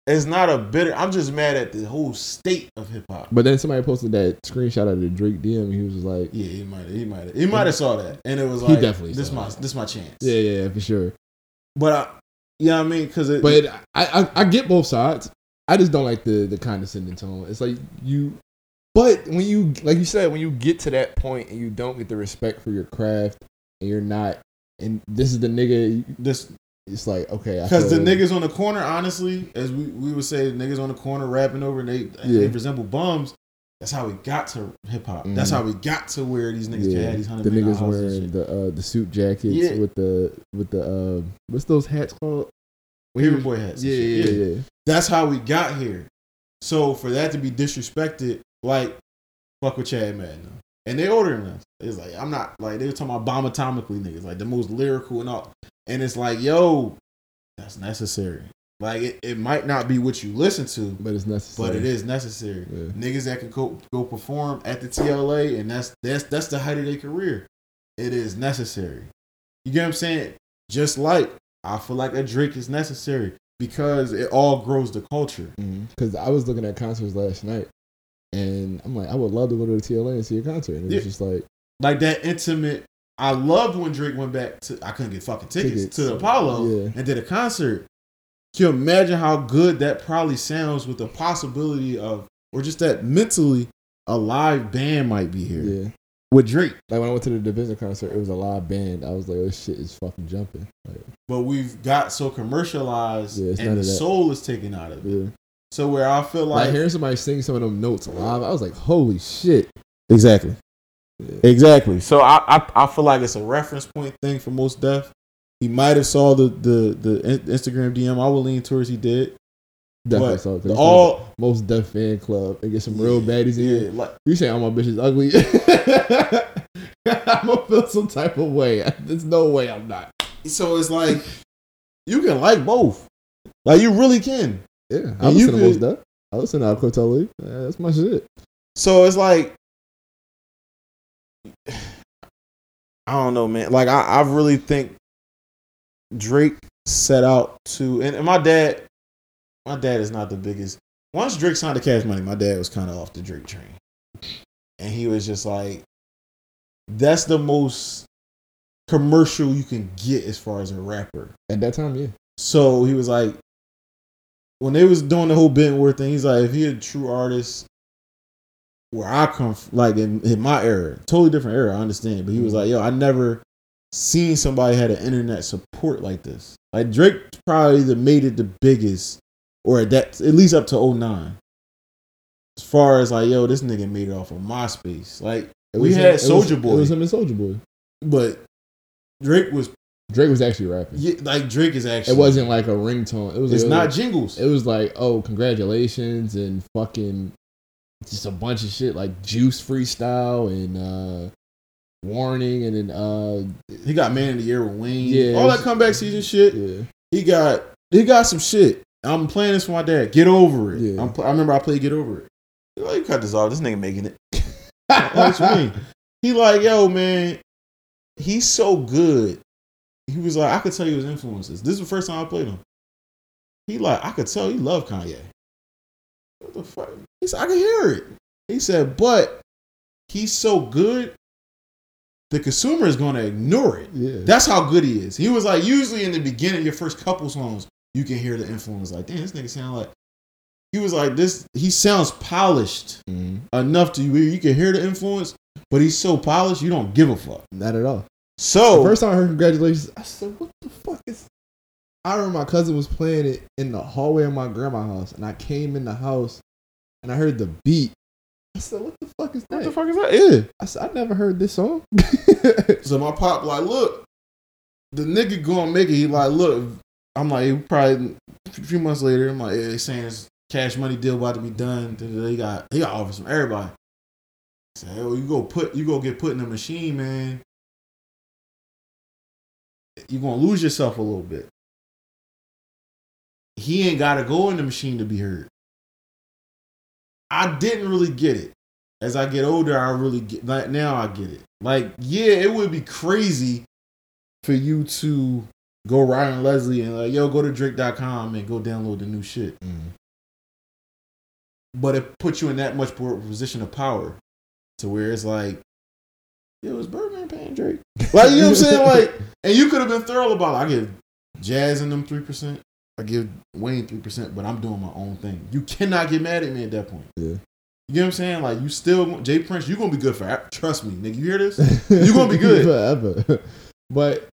it's not a bitter. I'm just mad at the whole state of hip hop. but then somebody posted that screenshot of the Drake DM, and he was just like, Yeah, he might he might he might have saw that, and it was like, He definitely this my that. this my chance. "Yeah, yeah, yeah, for sure." but I, yeah, I mean, because it, But I, I, I get both sides. I just don't like the the condescending tone. It's like you, but when you like you said, when you get to that point and you don't get the respect for your craft, and you're not, and this is the nigga. this It's like okay, because the niggas on the corner, honestly, as we, we would say, the niggas on the corner rapping over and they Yeah. they resemble bums. That's how we got to hip hop. That's Mhm. how we got to where these niggas Yeah, have these hundred the niggas wearing the uh, the suit jackets Yeah. with the with the uh, what's those hats called? Paper boy hats. and Yeah, yeah, yeah. That's how we got here. So for that to be disrespected, like fuck with Chad Madden. And they ordering us. It's like I'm not like they were talking about bomb atomically niggas, like the most lyrical and all. And it's like, yo, that's necessary. Like it, it might not be what you listen to, But it's necessary. but it is necessary. Yeah. Niggas that can go go perform at the TLA, and that's that's that's the height of their career. It is necessary. You get what I'm saying? Just like I feel like a Drake is necessary because it all grows the culture. Mm-hmm. Because I was looking at concerts last night, and I'm like, I would love to go to the TLA and see a concert. And it was Yeah. just like, Like that intimate. I loved when Drake went back to. I couldn't get fucking tickets, Tickets. to the Apollo Yeah. and did a concert. Can you imagine how good that probably sounds with the possibility of or just that mentally a live band might be here Yeah. with Drake. Like when I went to the Division concert, it was a live band. I was like, oh, shit is fucking jumping. Like, But we've got so commercialized Yeah, and the soul is taken out of it. yeah. So where I feel Like, like, hearing somebody sing some of them notes live, I was like, holy shit. exactly, Yeah. exactly. So I, I I feel like it's a reference point thing for Mos Def. He might have saw the the the Instagram DM. I would lean towards he did. Definitely saw it. 'cause the all Mos Def fan club and get some real Yeah, baddies in yeah, here. like You say all my bitches ugly. I'm gonna feel some type of way. There's no way I'm not. so it's like you can like both. Like you really can. Yeah, I listen to Mos Def. I listen to Talib Kweli. Yeah, that's my shit. So it's like I don't know, man. Like I, I really think Drake set out to and, and my dad my dad is not the biggest once Drake signed the cash money, my dad was kinda off the Drake train. And he was just like that's the most commercial you can get as far as a rapper. At that time, yeah. So he was like, when they was doing the whole Bentworth thing, he's like, if he a true artist, where I come from, like in, in my era, totally different era, I understand. But he was mm-hmm. like, yo, I never seen somebody had an internet support like this. Like Drake probably that made it the biggest, or at that at least up to 09. As far as like, yo, this nigga made it off of MySpace. Like we had him- it was- Soulja Boy, It was him and Soulja Boy. but Drake was Drake was actually rapping. yeah, like Drake is actually. It wasn't like a ringtone. It was. It's it not was- jingles. It was like, oh, congratulations and fucking just a bunch of shit like Juice freestyle and uh warning and then uh He got Man of the Year with Wayne. Yeah. All that comeback season shit. yeah He got he got some shit. I'm playing this for my dad. Get over it. Yeah. I'm pl- I remember I played Get Over It. He like, cut this off. This nigga making it. what you mean? He like, yo, man, he's so good. He was like, I could tell you his influences. This is the first time I played him. He like, I could tell he loved Kanye. What the fuck? He said, I can hear it. He said, but he's so good, the consumer is gonna ignore it. yeah That's how good he is. He was like, usually in the beginning, your first couple songs, you can hear the influence. Like, damn, this nigga sound like. He was like this. He sounds polished Mhm. enough to you. you can hear the influence, but he's so polished you don't give a fuck. not at all. So The first time I heard congratulations, I said, "What the fuck is?" I remember my cousin was playing it in the hallway of my grandma's house, and I came in the house, and I heard the beat. I said, "What the fuck is that?" what the fuck is that? Yeah. I said, "I never heard this song." So my pop like, look, the nigga gonna make it. He like, look, I'm like, probably a few months later, I'm like, yeah, they saying this cash money deal about to be done. They got he got offers from everybody. Say, oh, you go put you go get put in the machine, man. You're gonna lose yourself a little bit. He ain't gotta go in the machine to be heard. I didn't really get it. As I get older, I really get like now I get it. Like, yeah, it would be crazy for you to go Ryan Leslie and like, yo, go to Drake.com and go download the new shit. Mm. But it puts you in that much position of power to where it's like, yo, is Birdman paying Drake? Like, you know what I'm saying? Like, and you could have been thorough about it. I give Jazz and them 3%. I give Wayne 3%, but I'm doing my own thing. You cannot get mad at me at that point. Yeah. You know what I'm saying? Like, you still, J. Prince, you're going to be good for, trust me, nigga. You hear this? You're gonna be good. forever. But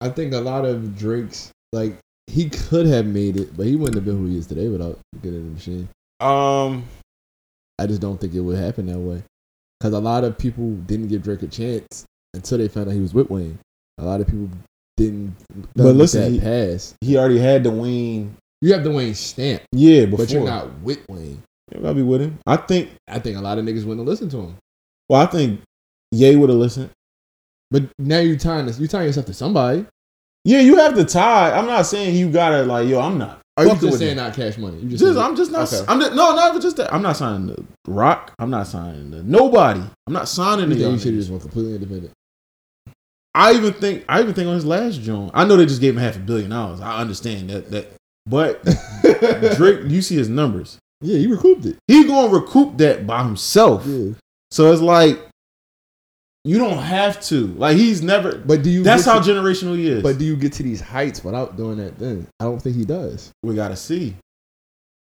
I think a lot of Drake's like he could have made it, but he wouldn't have been who he is today without getting in the machine. Um, I just don't think it would happen that way because a lot of people didn't give Drake a chance until they found out he was with Wayne. A lot of people didn't. But listen, that he- pass. he already had the Wayne. You have the Wayne stamp, Yeah, before. but you're not with Wayne. You gotta be with him. I think. I think a lot of niggas wouldn't listen to him. Well, I think Ye would have listened. But now you're tying this. You tying yourself to somebody. Yeah, you have to tie. I'm not saying you gotta like, yo, I'm not. Are you just saying not cash money? You just, Just, I'm just not. Okay. I'm just, no, not just that. I'm not signing the Rock. I'm not signing the nobody. I'm not signing the. you should just went completely independent. I even think. I even think on his last joint. I know they just gave him half a billion dollars. I understand that. That, but Drake, you see his numbers. Yeah, you recouped it. He gonna recoup that by himself. Yeah. So it's like you don't have to. Like he's never. But do you? That's how to- generational he is. But do you get to these heights without doing that? thing? I don't think he does. we gotta see.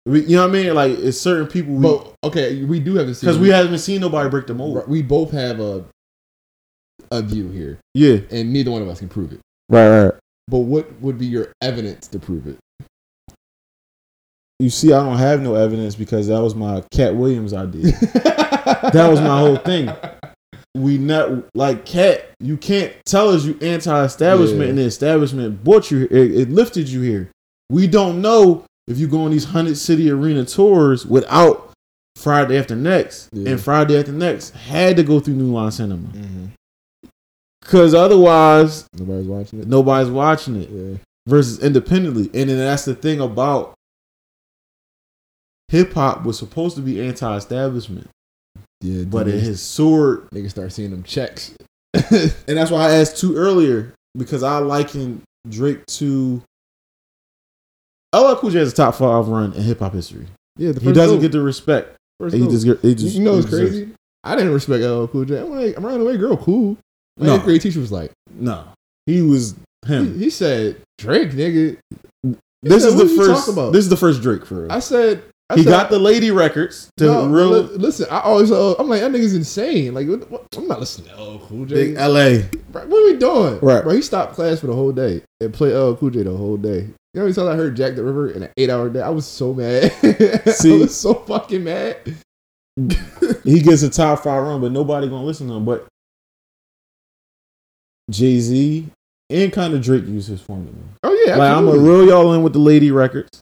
We, you know what I mean? Like it's certain people we But okay, we do have to see because we haven't seen nobody break the mold. we both have a a view here, Yeah, and neither one of us can prove it. right, right. But what would be your evidence to prove it? You see, I don't have no evidence because that was my Cat Williams idea. that was my whole thing. We not like Cat. You can't tell us you anti-establishment, Yeah. and the establishment brought you. It, it lifted you here. We don't know if you go on these hundred city arena tours without Friday after next, Yeah. and Friday after next had to go through New Line Cinema mm-hmm. because otherwise Nobody's watching it. nobody's watching it Yeah. versus independently. And then that's the thing about hip hop was supposed to be anti-establishment, Yeah, but it has soared. niggas start seeing them checks. And that's why I asked two earlier because I liken Drake to LL Cool J has a top five run in hip hop history. yeah, the He doesn't get the respect. first He just, he just you know he it's deserves- crazy. I didn't respect LL Cool J. I'm like, I'm running away, girl, cool. My No. eighth grade teacher was like, No, he was he, him. he said, Drake, nigga. This said, is the first. about?" This is the first Drake for real. I said, I he said, got the lady records to no, real li- listen, I always, uh, I'm like, that nigga's insane. Like, what, what, I'm not listening to LL Cool J. big LA. Bro, what are we doing? Right. Bro, he stopped class for the whole day and played LL Cool J the whole day. You know times I heard Jack the Ripper in an eight hour day? I was so mad. See? I was so fucking mad. he gets a top five run, but nobody gonna listen to him. But Jay Z and kind of Drake use his formula. Oh yeah, Like I'm gonna reel y'all in with the lady records.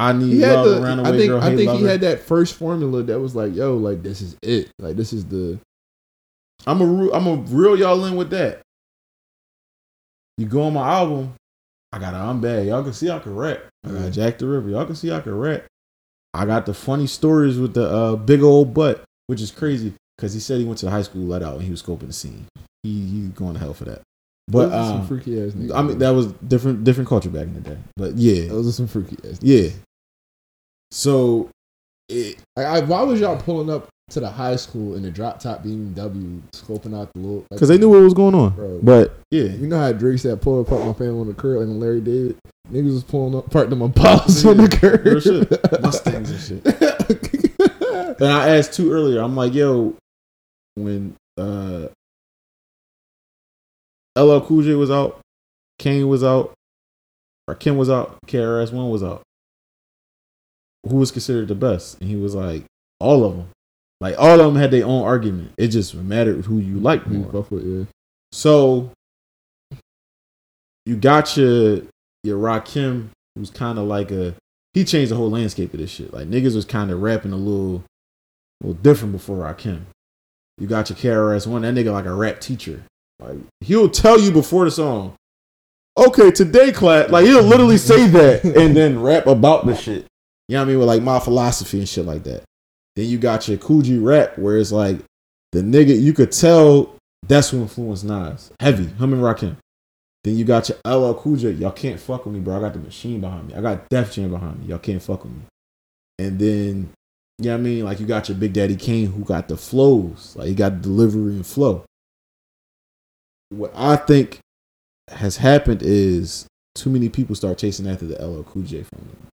I need He love, the. I think. girl, I hey think he had that first formula that was like, yo, like this is it. Like this is the. I'm gonna I'm gonna reel y'all in with that. You go on my album. I got I'm bad. Y'all can see I can rap. I got Jack the Ripper. Y'all can see I can rap. I got the funny stories with the uh, big old butt, which is crazy because he said he went to the high school let out and he was scoping the scene. He he's going to hell for that. But are some um, freaky ass niggas. I mean that was different different culture back in the day. But yeah, those are some freaky ass. yeah. So it, Like, I, why was y'all pulling up to the high school in the drop top BMW, scoping out the little? Like, because they knew what was going on. Bro. But yeah, You know how Drake said, "Pull up, park my family on the curb," and when Larry David. Niggas was pulling up, parked them on Impala's on the curb. Real shit. Mustangs and shit. And I asked two earlier. I'm like, yo, when uh LL Cool J was out, Kane was out, or Kim was out, KRS One was out. Who was considered the best? And he was like, all of them. Like all of them had their own argument. It just mattered who you liked you more. with, yeah. So you got your your Rakim, who's kind of like a he changed the whole landscape of this shit. Like niggas was kind of rapping a little, a little different before Rakim. You got your KRS One, that nigga like a rap teacher. Like he'll tell you before the song, okay, today class. Like he'll literally say that and then rap about the shit. You know what I mean? With like my philosophy and shit like that. Then you got your Kool G Rap where it's like the nigga you could tell that's who influenced Nas. Heavy, him and Rakim. Then you got your LL Cool J. Y'all can't fuck with me, bro. I got the machine behind me. I got Def Jam behind me. Y'all can't fuck with me. And then, you know what I mean? Like you got your Big Daddy Kane who got the flows. Like he got delivery and flow. What I think has happened is too many people start chasing after the LL Cool J from them.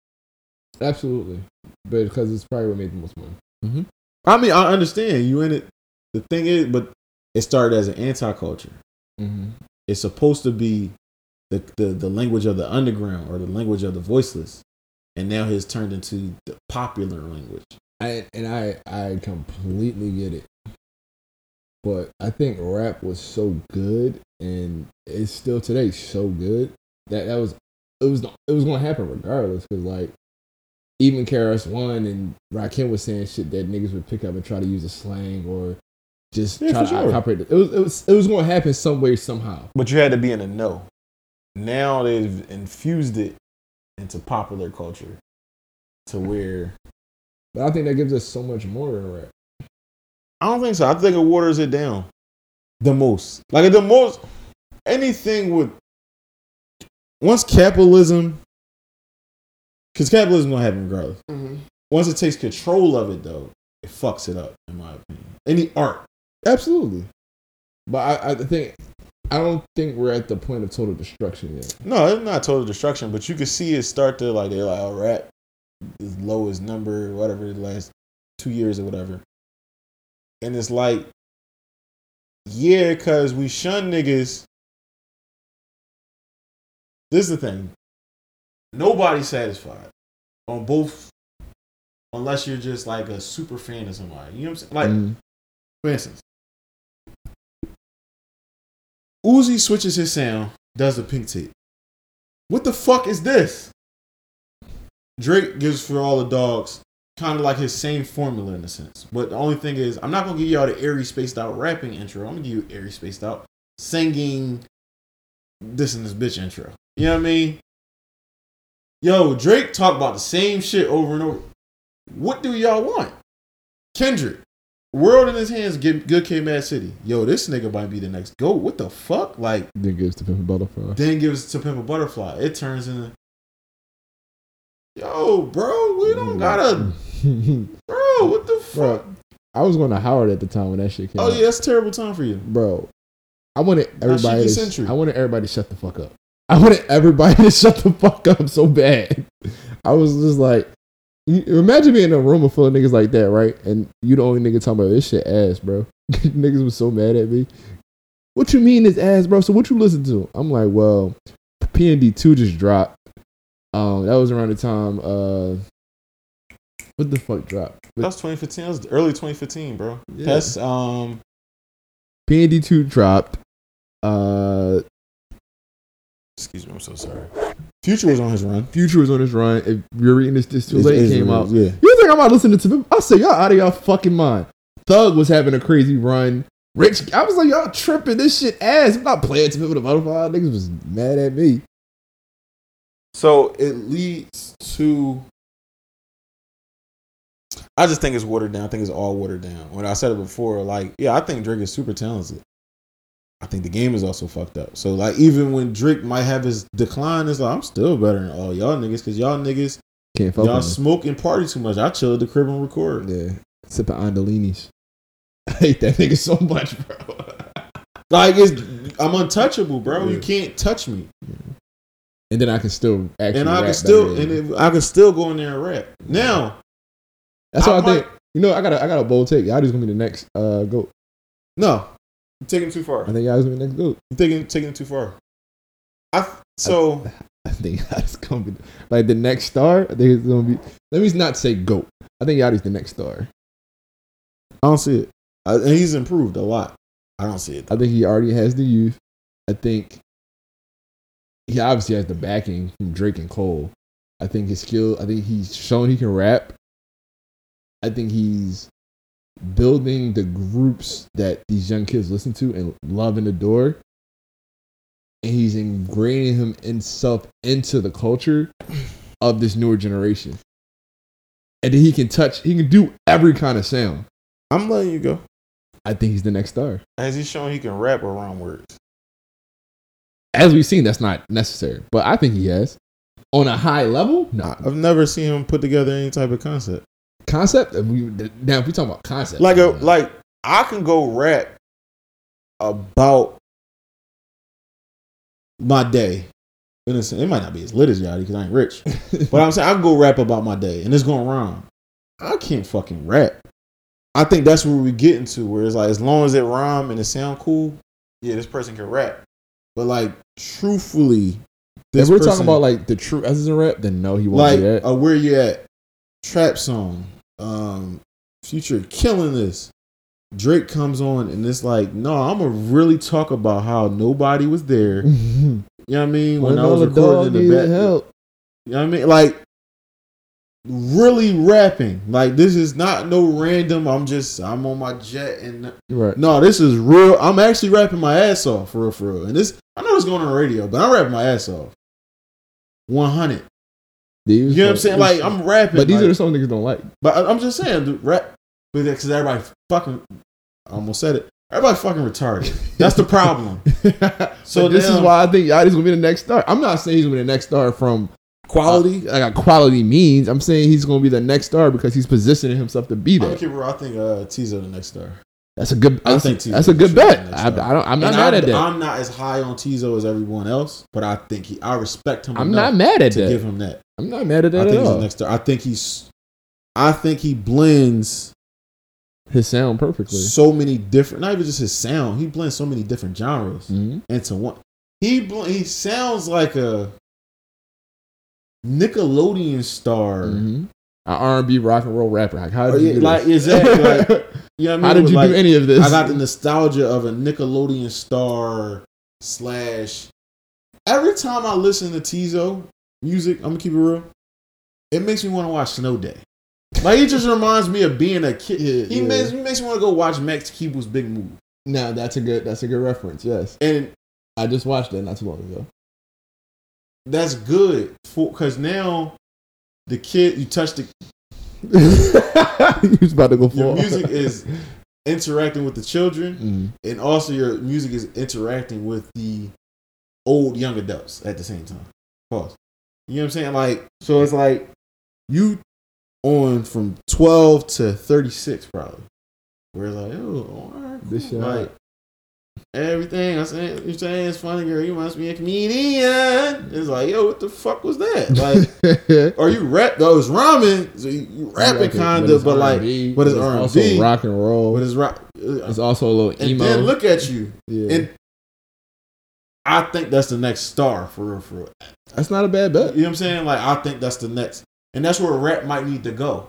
Absolutely, but because it's probably what made the most money. I mean, I understand you in it. The thing is, but it started as an anti-culture. Mm-hmm. it's supposed to be the, the the language of the underground or the language of the voiceless and now it's turned into the popular language I and I I completely get it, but I think rap was so good, and it's still today so good that that was it was it was gonna happen regardless. Because like even KRS One and Rakim was saying shit that niggas would pick up and try to use a slang or just Yeah, try to sure. copy it. It was it was it was gonna happen some way somehow. but you had to be in the know now they've infused it into popular culture to where But I think that gives us so much more rap. i don't think so i think it waters it down the most like at the most anything with once capitalism because capitalism gonna happen regardless mm-hmm. once it takes control of it though it fucks it up in my opinion any art Absolutely, but I, I think I don't think we're at the point of total destruction yet. No, it's not total destruction, but you can see it start to like they're like, oh, rap. his lowest number, whatever, the last two years or whatever. And it's like, yeah, because we shun niggas. This is the thing. Nobody's satisfied on both, unless you're just like a super fan of somebody. You know what I'm saying? Like, Mm. for instance, Uzi switches his sound, does the pink tape. What the fuck is this? Drake gives for all the dogs kind of like his same formula in a sense. But the only thing is, I'm not gonna give y'all the airy spaced out rapping intro. I'm gonna give you airy spaced out singing this and this bitch intro. You know what I mean? Yo, Drake talk about the same shit over and over. What do y'all want? Kendrick, world in his hands, get good kid, m.A.A.d city. Yo, this nigga might be the next GOAT. What the fuck? Like, Then gives to Pimp a Butterfly. then gives to Pimp a Butterfly. It turns into, yo, bro, we don't mm. gotta, bro, what the fuck? Bro, I was going to Howard at the time when that shit came Oh out. yeah, that's a terrible time for you. Bro, I wanted everybody. To, Century. I wanted everybody to shut the fuck up. I wanted everybody to shut the fuck up so bad. I was just like, imagine being in a room full of niggas like that, right? And you the only nigga talking about this shit ass, bro. niggas was so mad at me. What you mean is ass, bro? So what you listen to? I'm like, well, PND two just dropped. Um, that was around the time. Uh, what the fuck dropped? That was 2015. That was early 2015, bro. Yeah. That's um, PND two dropped. Uh, excuse me, I'm so sorry. Future was on his run. Future was on his run. If you're reading this, this too late it's- came out. Yeah. You think I'm not listening to them? I say y'all out of y'all fucking mind. Thug was having a crazy run. Rich, I was like, y'all tripping. This shit ass. I'm not playing to people the butterfly. Niggas was mad at me. So it leads to. I just think it's watered down. I think it's all watered down. When I said it before, like, yeah, I think Drake is super talented. I think the game is also fucked up. So like, even when Drake might have his decline, it's like I'm still better than all y'all niggas because y'all niggas Can't fuck y'all smoke and party too much. I chill at the crib and record. Yeah, sipping Andolinis. I hate that nigga so much, bro. Like it's, I'm untouchable, bro. You can't touch me, and then I can still actually. and I can still, and it, I can still go in there and rap. Now, that's what I I, might- think. You know, I got a, I got a bold take. Y'all just gonna be the next uh goat. no, you're taking it too far. I think Yachty's gonna be the next goat. You're taking taking it too far. I so I think Yachty's gonna be like the next star. I think it's gonna be. Let me not say goat. I think Yachty's the next star. I don't see it. I, and he's improved a lot. I don't see it. I think he already has the youth. I think he obviously has the backing from Drake and Cole. I think his skill. I think he's shown he can rap. I think he's building the groups that these young kids listen to and love and adore. And he's ingraining him himself into the culture of this newer generation. And then he can touch, he can do every kind of sound. I'm letting you go. I think he's the next star. Has he shown he can rap around words? As we've seen, that's not necessary. But I think he has. On a high level, no. I've never seen him put together any type of concept. Concept? If we, now, if we talk about concept. Like a like I can go rap about my day. In a it might not be as lit as Yachty because I ain't rich. But I'm saying I can go rap about my day and it's going wrong. I can't fucking rap. I think that's where we get into where it's like as long as it rhyme and it sound cool, yeah, this person can rap. But like truthfully, if we're person- talking about like the true essence a rap, then no, he won't like do that. uh, where you at, trap song, um, Future killing this. Drake comes on and it's like, no, I'm gonna really talk about how nobody was there. You know what I mean? When, when I was recording in the back, help. you know what I mean? Like really rapping. Like this is not no random. I'm just I'm on my jet and Right. no, this is real. I'm actually rapping my ass off for real, for real. And this I know it's going on the radio, but I'm rapping my ass off. One hundred. These You know what I'm saying? Like I'm rapping. but these like- are the songs niggas don't like. But I- I'm just saying, the rap, because everybody fucking, I almost said it. Everybody fucking retarded. That's the problem. so this is why I think Yachty's gonna be the next star. I'm not saying he's gonna be the next star from Quality. like quality means. I'm saying he's gonna be the next star because he's positioning himself to be I'm there. gonna keep it real. I think uh, Teezo the next star. That's a good. I That's, think a, Teezo's that's a good bet. I, I, don't. I'm not And mad I, at that. I'm not as high on Teezo as everyone else, but I think he. I respect him. I'm not mad at to that. give him that. I'm not mad at that I think at all. next. I think he's. I think he blends His sound perfectly. so many different. Not even just his sound. He blends so many different genres Mhm. into one. He bl- he sounds like a Nickelodeon star. Mhm. An R&B rock and roll rapper. Like, how do you yeah, like, exactly, like, You know I mean? how did you like, do any of this? I got the nostalgia of a Nickelodeon star slash. Every time I listen to Teezo music, I'm gonna keep it real. It makes me want to watch Snow Day. Like it just reminds me of being a kid. Yeah, he yeah. makes me makes me want to go watch Max Keeble's Big Move. No, that's a good. That's a good reference. Yes, And I just watched that not too long ago. that's good for because now the kid you touch the he was about to go your fall. music is interacting with the children Mm. and also your music is interacting with the old young adults at the same time. Pause. You know what I'm saying? Like, so it's like you on from 12 to 36 probably. Where it's like, oh, all right, This cool. shit like everything I saying, you're saying it's funny, girl. You must be a comedian. It's like, yo, what the fuck was that? Like, or you rap? Though it's rhyming, so you, you rapping kind of, but like, R&B, but it's R&B. rock and roll. but it's rap. Uh, it's also a little And emo. then look at you. yeah. And I think that's the next star for real, for real. that's not a bad bet. You know what I'm saying? Like I think that's the next, and that's where rap might need to go,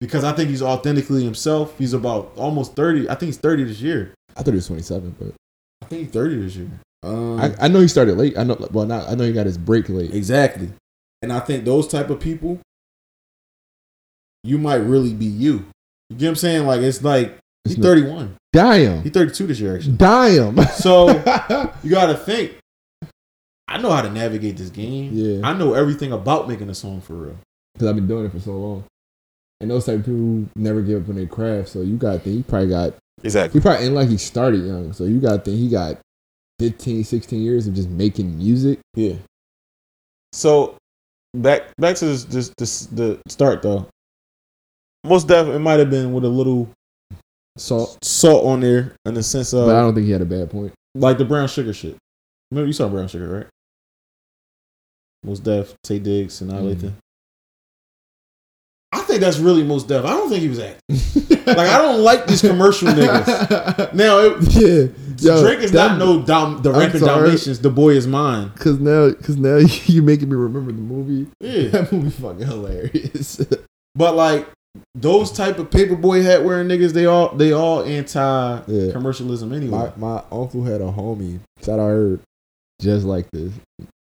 because I think he's authentically himself. He's about almost thirty. I think he's thirty this year. I thought he was 27, but I think he's thirty this year. Um, I, I know he started late. I know. Well, not. I know he got his break late. exactly, and I think those type of people, you might really be you. You get what I'm saying? Like it's like he's It's not- 31. Damn. He's 32 this year actually. Damn. So you got to think. I know how to navigate this game. Yeah. I know everything about making a song for real. Because I've been doing it for so long. And those type of people never give up on their craft. So you got to think he probably got Exactly. he probably and like he started young. So you got to think he got 15, 16 years of just making music. Yeah. So back back to this, this, this the start though. Most definitely, it might have been with a little Salt. salt on there in the sense of But I don't think he had a bad point. like the brown sugar shit. Remember you saw brown sugar, right? Most Def, Taye Diggs, and Mhm. Lathan. I think that's really Mos Def. I don't think he was acting. Like I don't like these commercial niggas. Now it, yeah. Yo, Drake is that- not no dom, the rapping. Dalmatians. The boy is mine. Cause now, cause now you making me remember the movie. Yeah, That movie fucking hilarious. but like those type of paperboy hat wearing niggas, they all they all anti commercialism anyway. my my uncle had a homie. Shout out her, just like this.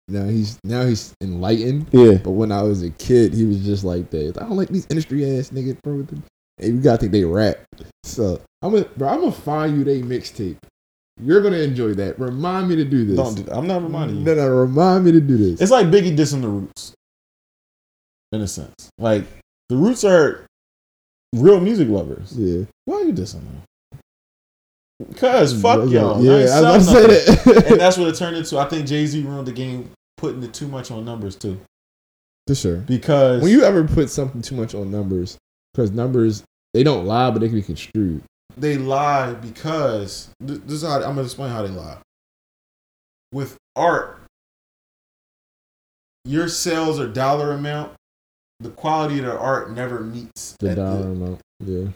Now he's now he's enlightened. yeah, But when I was a kid, he was just like that. I don't like these industry ass niggas, bro. And you gotta think they rap. So I'm gonna, bro. I'm gonna find you they mixtape. You're gonna enjoy that. Remind me to do this. don't. Do, I'm not reminding you. No, no, remind me to do this. It's like Biggie dissing the Roots, in a sense. Like the Roots are real music lovers. yeah. Why are you dissing them? Cause fuck y'all. Yeah, I ain't I was about to say that. and that's what it turned into. I think Jay Z ruined the game, putting it too much on numbers too. For sure. Because When you ever put something too much on numbers, because numbers they don't lie, but they can be construed. they lie because this is how I'm gonna explain how they lie. With art, your sales are dollar amount. The quality of the art never meets The dollar amount. Yeah.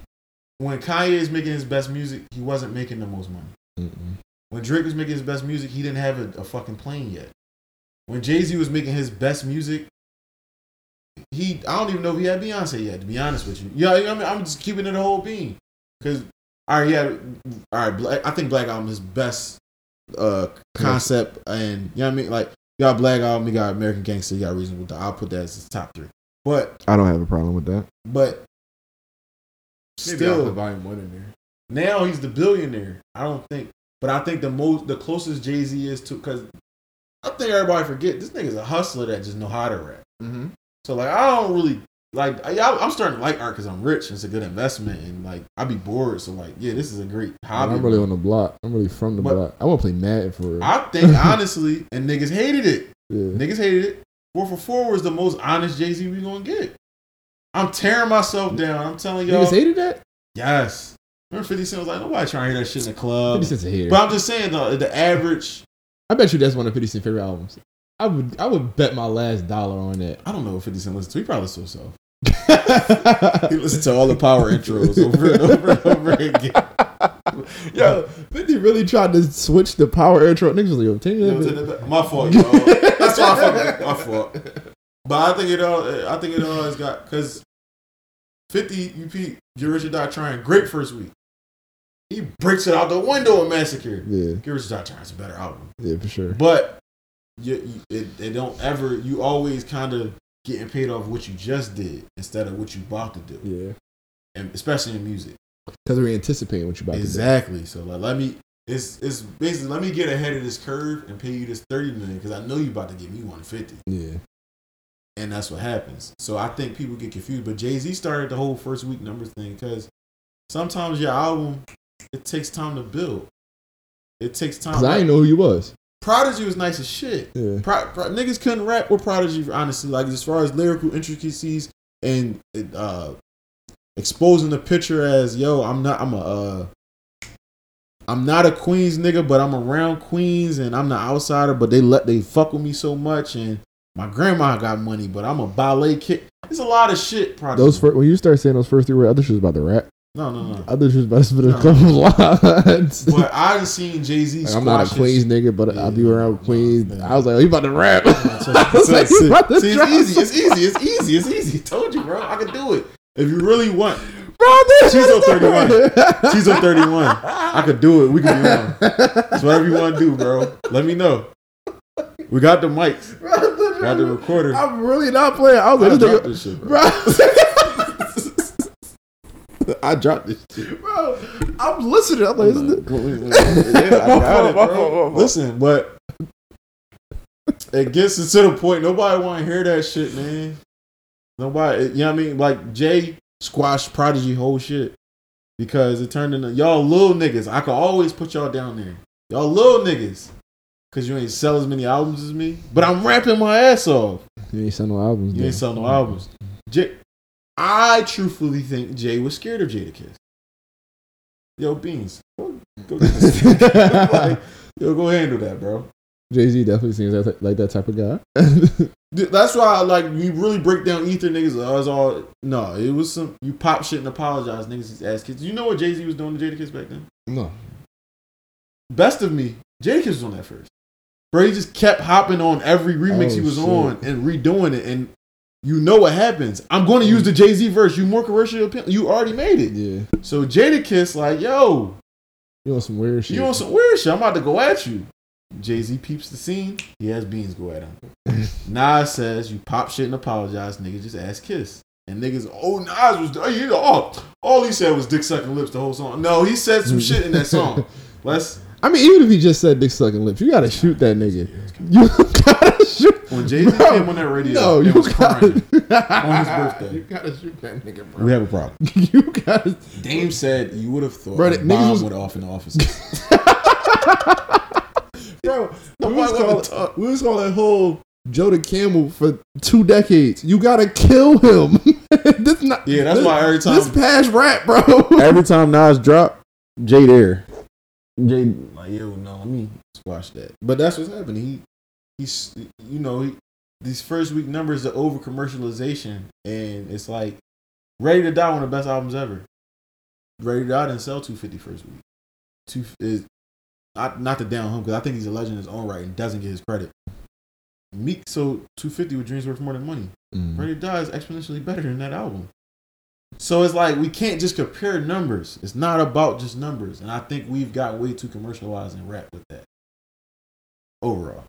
When Kanye is making his best music, he wasn't making the most money. Mm-mm. When Drake was making his best music, he didn't have a, a fucking plane yet. When Jay Z was making his best music, he I don't even know if he had Beyonce yet. To be honest with you, yeah, I mean I'm just keeping it a whole being because all right, yeah, all right. Black, I think Black Album is best uh concept, and you know what I mean. Like you got Black Album, you got American Gangster, you got Reasonable Doubt. I'll put that as his top three. But I don't have a problem with that. but still, volume one in there. now he's the billionaire. I don't think, but I think the most, the closest Jay Z is to, because I think everybody forget this nigga's a hustler that just know how to rap. Mm-hmm. So like, I don't really like. I, I'm starting to like art because I'm rich. and It's a good investment, and like I'd be bored. So like, yeah, this is a great hobby. I'm really on the block. I'm really from the But- block. I want to play Madden for real. I think honestly, and niggas hated it. yeah. Niggas hated it. Four for four was the most honest Jay Z we gonna get. I'm tearing myself down. I'm telling y'all. Niggas hated that. Yes. Remember 50 Cent was like, nobody trying to hear that shit in the club. 50 Cent's a here. But I'm just saying, the, the average, I bet you that's one of 50 Cent's favorite albums. I would I would bet my last dollar on that. I don't know what 50 Cent listens to. He probably listens to. He listens to all the power intros over and over and over again. Yo, 50 really tried to switch the power intro. Niggas was like, yo, take You know what I'm that. My fault, yo. That's why I fuck with. My fault. But I think it all. I think it all has got because fifty UP Get Rich or Die Trying great first week. He breaks it out the window in Massacre. Yeah, Get Rich or Die Trying is a better album, yeah, for sure. but you, you it, it don't ever. You always kind of getting paid off what you just did instead of what you about to do, Yeah, and especially in music. because we're anticipating what you about to do. Exactly. So like, let me. It's it's basically let me get ahead of this curve and pay you this thirty million because I know you about to give me one fifty. Yeah, and that's what happens. So I think people get confused. But Jay Z started the whole first week numbers thing because sometimes your album it takes time to build. It takes time. because I didn't know who you was. Prodigy was nice as shit. Yeah, Pro, Pro- niggas couldn't rap with Prodigy honestly. Like as far as lyrical intricacies and uh, exposing the picture as yo, I'm not. I'm a. Uh, I'm not a Queens nigga, but I'm around Queens and I'm the outsider. But they let they fuck with me so much, and my grandma got money, but I'm a ballet kid. It's a lot of shit. Prodigy. those fir- when you start saying those first three words, she was about to rap. no, no, no. She was about to spit a No. couple lines. But I done seen Jay Z. Like, I'm not a Queens nigga, but I be around Queens. Yeah. I was like, oh, you about to rap? So, I was like, about to see, it's easy. It's easy. It's easy. It's easy. Told you, bro. I can do it. If you really want. Bro, this She's is on 31. She's on 31. I could do it. We can be on. It's whatever you want to do, bro. Let me know. We got the mics. The recorder. I I'm really not playing. I was like, dropped this shit, bro. bro. I dropped this shit. bro, I'm listening. I'm like, is Yeah, I got it, My fault, my bro. fault, my fault. Listen, but it gets to the point. Nobody want to hear that shit, man. Nobody, you know what I mean? Like Jay squashed Prodigy whole shit because it turned into y'all little niggas. I could always put y'all down there. Y'all little niggas. Cause you ain't sell as many albums as me, but I'm rapping my ass off. You ain't sell no albums. You ain't sell no albums. Jay, I truthfully think Jay was scared of Jadakiss. Yo, Beans, go, go, like, yo, go handle that, bro. Jay Z definitely seems that, like that type of guy. That's why, like, you really break down Ether niggas. I was all no. It was some you pop shit and apologize niggas. These ass kids. You know what Jay Z was doing to Jadakiss back then? no, Best of me, Jadakiss was on that first. Bro, he just kept hopping on every remix Oh, he was shit. on and redoing it, and you know what happens. I'm going to use the Jay Z verse. You more commercial. You already made it. yeah, So Jadakiss, like, yo, you on some weird shit. you on some weird shit. I'm about to go at you. Jay Z peeps the scene. He has beans go at him. Nas says, you pop shit and apologize. Nigga, just ask Kiss. And niggas, oh, Nas was, oh, you know, all, all he said was dick sucking lips the whole song. No, he said some shit in that song. Let's, I mean, even if he just said dick sucking lips, you gotta shoot that nigga. You gotta shoot. when Jay Z came on that radio, No, you was gotta crying. on his birthday. You gotta shoot that nigga, bro. We have a problem. You gotta. Dame said you would have thought Bro, a that bomb was- went off in the office. Bro, we Nobody was, wanna calling, we was calling whole Joe the Camel for two decades. You gotta kill him. this not. Yeah, that's this, why every time- this past rap, bro. Every time Nas drop, Jay there. Jay like, yo, no, let me squash that. But that's what's happening. He he's you know, he, these first week numbers are over commercialization and it's like Ready to Die one of the best albums ever. Ready to Die didn't sell 250 first week. Two is not not to down him because I think he's a legend in his own right and doesn't get his credit. Meek sold 250 with Dreams Worth More Than Money. Mm. Ready to Die is exponentially better than that album. So it's like we can't just compare numbers. It's not about just numbers. And I think we've got way too commercialized and rap with that. Overall.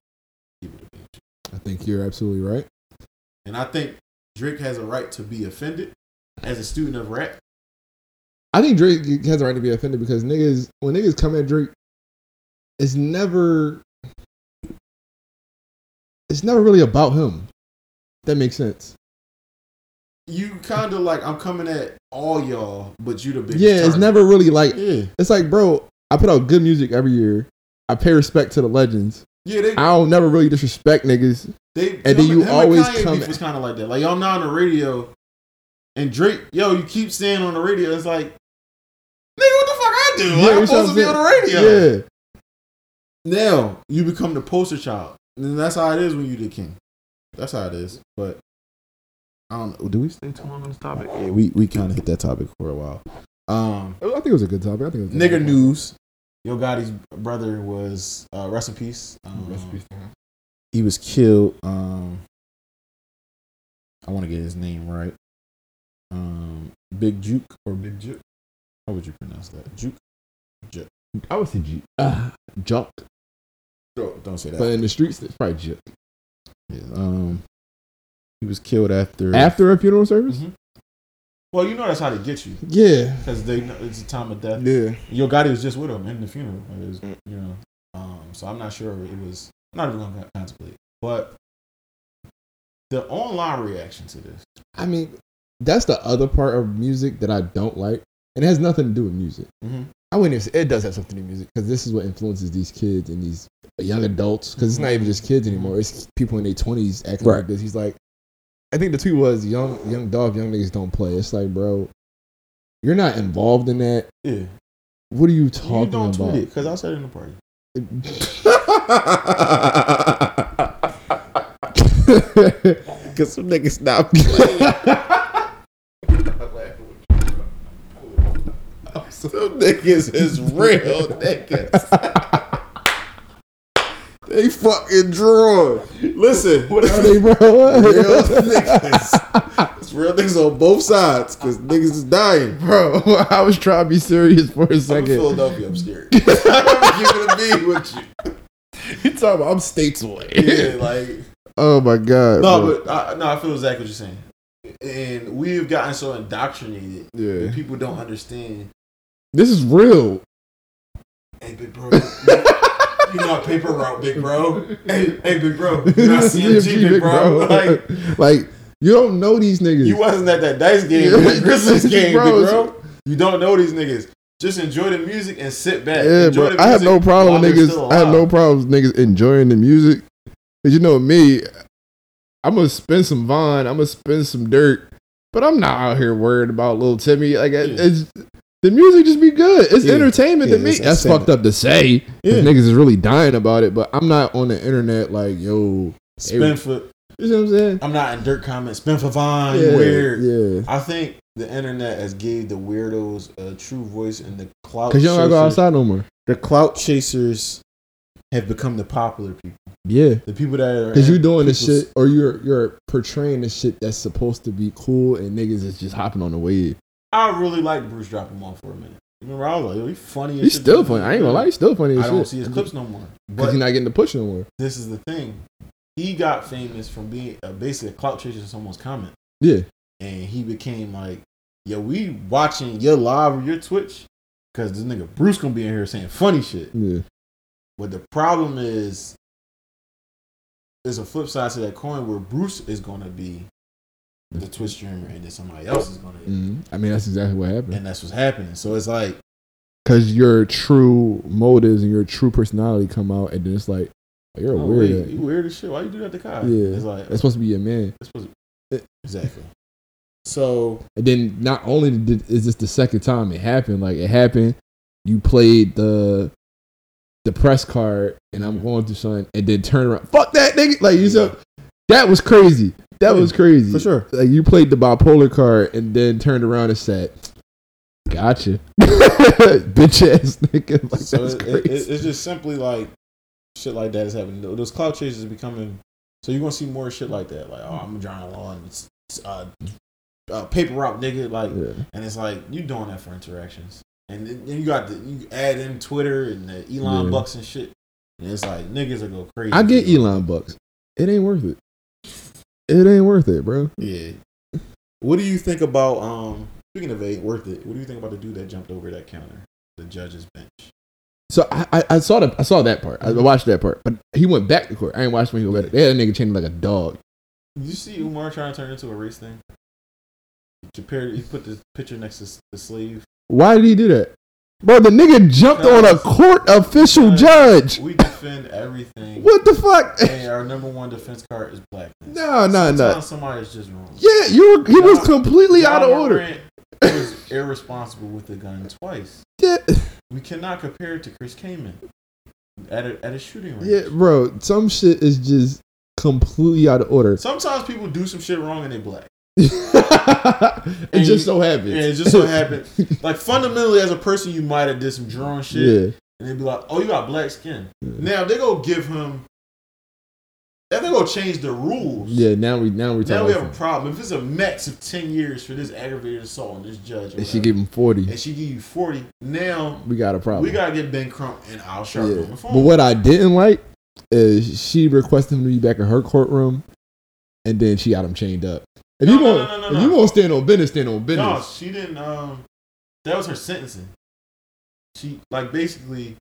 Keep it a. I think you're absolutely right. And I think Drake has a right to be offended as a student of rap. I think Drake has a right to be offended because niggas, when niggas come at Drake, it's never, it's never really about him. That makes sense. You kind of like, I'm coming at all y'all, but you the biggest. Yeah, it's target. never really like. Yeah. It's like, bro, I put out good music every year. I pay respect to the legends. Yeah, they, I don't never really disrespect niggas. They And then you always Kanye come- beef was kind of like that. Like y'all not on the radio, and Drake, yo, you keep saying on the radio. It's like Nigga, what the fuck I do? Yeah, I'm you know supposed to be on the radio. Yeah. Now you become the poster child, and that's how it is when you the king. That's how it is. But I don't know. Do we stay too long on this topic? Yeah, we we kind of hit that topic for a while. Um, I think it was a good topic. I think it was nigger good news. Yo Gotti's brother was uh, rest in peace. Um, Rest in peace. He was killed. Um, I want to get his name right. Um, Big Jook or Big Jook. How would you pronounce that? Juke. Juke. I would say G. Uh, junk. Don't, don't say that. But in the streets, it's probably Juke. yeah, um, he was killed after. After a funeral service? Mhm. Well, you know that's how they get you Yeah. because they know it's a time of death. Yeah. Yo Gotti was just with him in the funeral. It was, you know, um, so I'm not sure it was. I'm not even gonna contemplate, but the online reaction to this. I mean, that's the other part of music that I don't like. And it has nothing to do with music. Mm-hmm. I wouldn't even say it does have something to do with music because this is what influences these kids and these young adults. Because it's not even just kids anymore; it's people in their twenties acting Right. like this. He's like, I think the tweet was young, young dog, young niggas don't play. It's like, bro, you're not involved in that. Yeah, What are you you talking don't about? tweet it because I said it in the party. Because some niggas stop Some niggas is real niggas. They fucking draw. Listen, What are they, bro? real niggas. It's real niggas on both sides because niggas is dying. Bro, I was trying to be serious for a I'm second. Philadelphia. I'm scared. I'm it be with you. You talking about I'm states away. Yeah, like oh my god. no, bro. but I, no, I feel exactly what you're saying. And we've gotten so indoctrinated yeah. that people don't understand. This is real. Hey, big bro, you know paper route, big bro. Hey, hey, big bro, you not CMG, big bro. Like Like, you don't know these niggas. you wasn't at that dice game, Yeah. Grizzlies game, Bro, big bro. You don't know these niggas. Just enjoy the music and sit back. yeah, enjoy bro. the I have no problem with niggas. I have no problems niggas enjoying the music. Cause you know me, I'm gonna spend some Von. I'm gonna spend some dirt, but I'm not out here worried about little Timmy. Like it's the music just be good. It's Yeah. entertainment Yeah, to me. it's That's fucked up to say. Yeah. Niggas is really dying about it, but I'm not on the internet like yo. Spin for. You know what I'm saying? I'm not in dirt comments. Spin for Vine. yeah, Weird. Yeah. I think the internet has gave the weirdos a true voice, and the clout. Cause you don't gotta go outside no more. The clout chasers have become the popular people. Yeah. The people that are. Cause you doing the people's- shit, or you're you're portraying the shit that's supposed to be cool, and niggas is just hopping on the wave. I really like Bruce dropping off for a minute. Remember, I was like, yo, he funny. as He's still funny. I ain't gonna lie, he's still funny as I shit. don't see his clips no more. because But he's not getting the push no more. this is the thing. He got famous from being uh, basically a clout chaser to someone's comment, Yeah, and he became like, "Yo, we watching your live or your Twitch because this nigga Bruce gonna be in here saying funny shit." yeah, But the problem is, there's a flip side to that coin where Bruce is gonna be the Twitch streamer, and then somebody else is gonna, hmm I mean that's exactly what happened. and that's what's happening. So it's like, Because your true motives and your true personality come out, and then it's like oh, you're a oh, weird. wait, you weird as shit. Why you do that to Kai? Yeah. it's like That's supposed to be your man. To- exactly. So And then not only did, is this the second time it happened, like it happened, you played the the press card, and I'm going through something, and then turn around, fuck that nigga, like you said, that was crazy. That Yeah, was crazy for sure. Like you played the bipolar card, and then turned around and said, "Gotcha, bitch ass nigga." Like so that's it, crazy. it- it- it's just simply like shit like that is happening. Those cloud chasers are becoming. So you're gonna see more shit like that. Like, oh, I'm drawing a and it's uh, uh, paper route, nigga. Like, yeah. and it's like you doing that for interactions, and then then you got the you add in Twitter and the Elon Yeah. Bucks and shit, and it's like niggas are go crazy. I get Elon bucks. It ain't worth it. It ain't worth it, bro. Yeah. What do you think about um? Speaking of ain't worth it, what do you think about the dude that jumped over that counter, the judge's bench? So I, I, I saw the I saw that part. I watched that part, but he went back to court. I ain't watched when he went back. They had a nigga chained like a dog. Did you see Umar trying to turn into a race thing? He compared. He put the picture next to the slave. Why did he do that, bro? The nigga jumped on a court official judge. We defend everything. What the fuck? And our number one defense card is black. No, no, no. Somebody's just wrong. Yeah, you were, he was completely out of order. Morant was irresponsible with the gun twice. Yeah. we cannot compare it to Chris Kaman at a, at a shooting range. Yeah, bro. Some shit is just completely out of order. Sometimes people do some shit wrong and they black. it just so happens. Yeah, it just so happened. Like fundamentally, as a person, you might have did some drawing shit, Yeah. and they'd be like, "Oh, you got black skin." Yeah. Now they go give him. If they go change the rules, Yeah, now we now we now we have a problem. If it's a max of ten years for this aggravated assault on this judge, and she give him forty. and she give you forty, now We got a problem. we gotta get Ben Crump and Al Sharpton yeah. But what I didn't like is she requested him to be back in her courtroom, and then she got him chained up. If No, you no, want, no, no, if no. you to stand on business, stand on business. No, she didn't. Um, that was her sentencing. She like basically,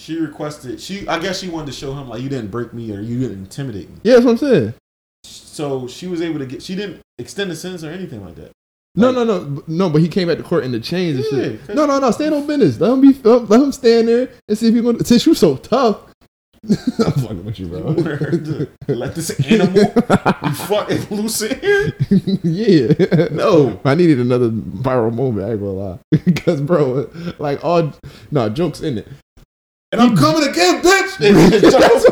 she requested. She I guess she wanted to show him like you didn't break me or you didn't intimidate me. Yeah, that's what I'm saying. So she was able to get. She didn't extend the sentence or anything like that. No, Like- no, no, no. But he came back to court in the chains and shit. No, no, no. Stand on business. Let him be. Let him stand there and see if going. to Since you so tough, I'm fucking with you, bro. to let this animal be fucking loose in here? yeah. No. I needed another viral moment. I ain't gonna lie, because bro, like all no jokes in it. And I'm coming again, bitch. That's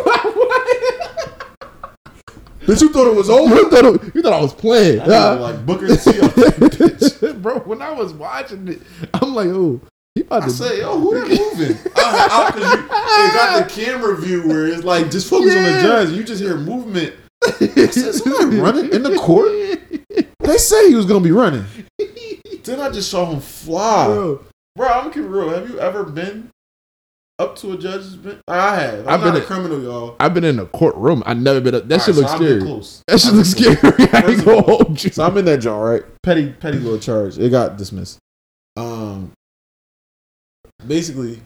Bitch, you thought it was over? You thought, it- you thought I was playing, I know, like Booker T. up there, bitch. bro. When I was watching it, I'm like, oh, he about I to say, yo, who that moving? I, I, cause you, they got the camera view where it's like just focus on the judge. You just hear movement. I said, somebody running in the court. They say he was gonna be running. Then I just saw him fly. Bro, bro. I'm gonna keep real. Have you ever been up to a judge's bench? I have. I'm I've not been a a- criminal, y'all. I've been in a courtroom. I never been. Up, that All shit right, looks so scary. close. That shit I've looks scary. I ain't gonna hold you. So I'm in that joint, right? Petty, petty little charge. It got dismissed. Um, basically,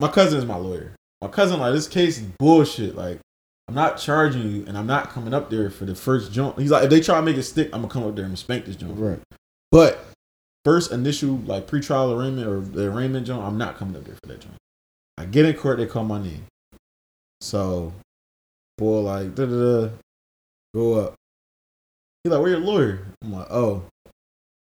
my cousin is my lawyer. My cousin like this case is bullshit. Like, I'm not charging you, and I'm not coming up there for the first jump. He's like, if they try to make it stick, I'm gonna come up there and spank this jump. Right. But first initial like pretrial arraignment or the arraignment jump, I'm not coming up there for that jump. I get in court, they call my name. So, boy, like da da da, go up. He's like, "Where your lawyer?" I'm like, "Oh,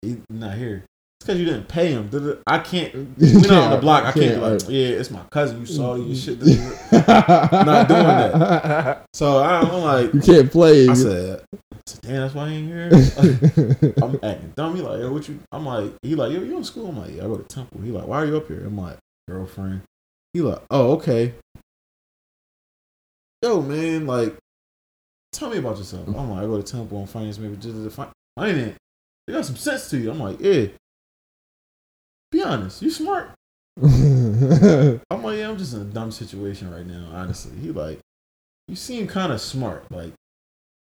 he's not here." Because you didn't pay him. I can't. We not on the block. I can't like, "Yeah, it's my cousin. You saw you shit." da-da-da." not doing that. So I- I'm like, You can't play. I said, I said, "Damn, that's why he ain't here." I'm acting dumb. He like, yo, what you? I'm like, he like, yo, you in school? I'm like, yeah, I go to Temple. He like, why are you up here? I'm like, girlfriend. He like, oh, okay. Yo, man, like, tell me about yourself. I'm like, I go to Temple on finance maybe just to find finance. You got some sense to you. I'm like, yeah. Be honest, you smart. I'm like, yeah, I'm just in a dumb situation right now, honestly. He like, you seem kind of smart. Like,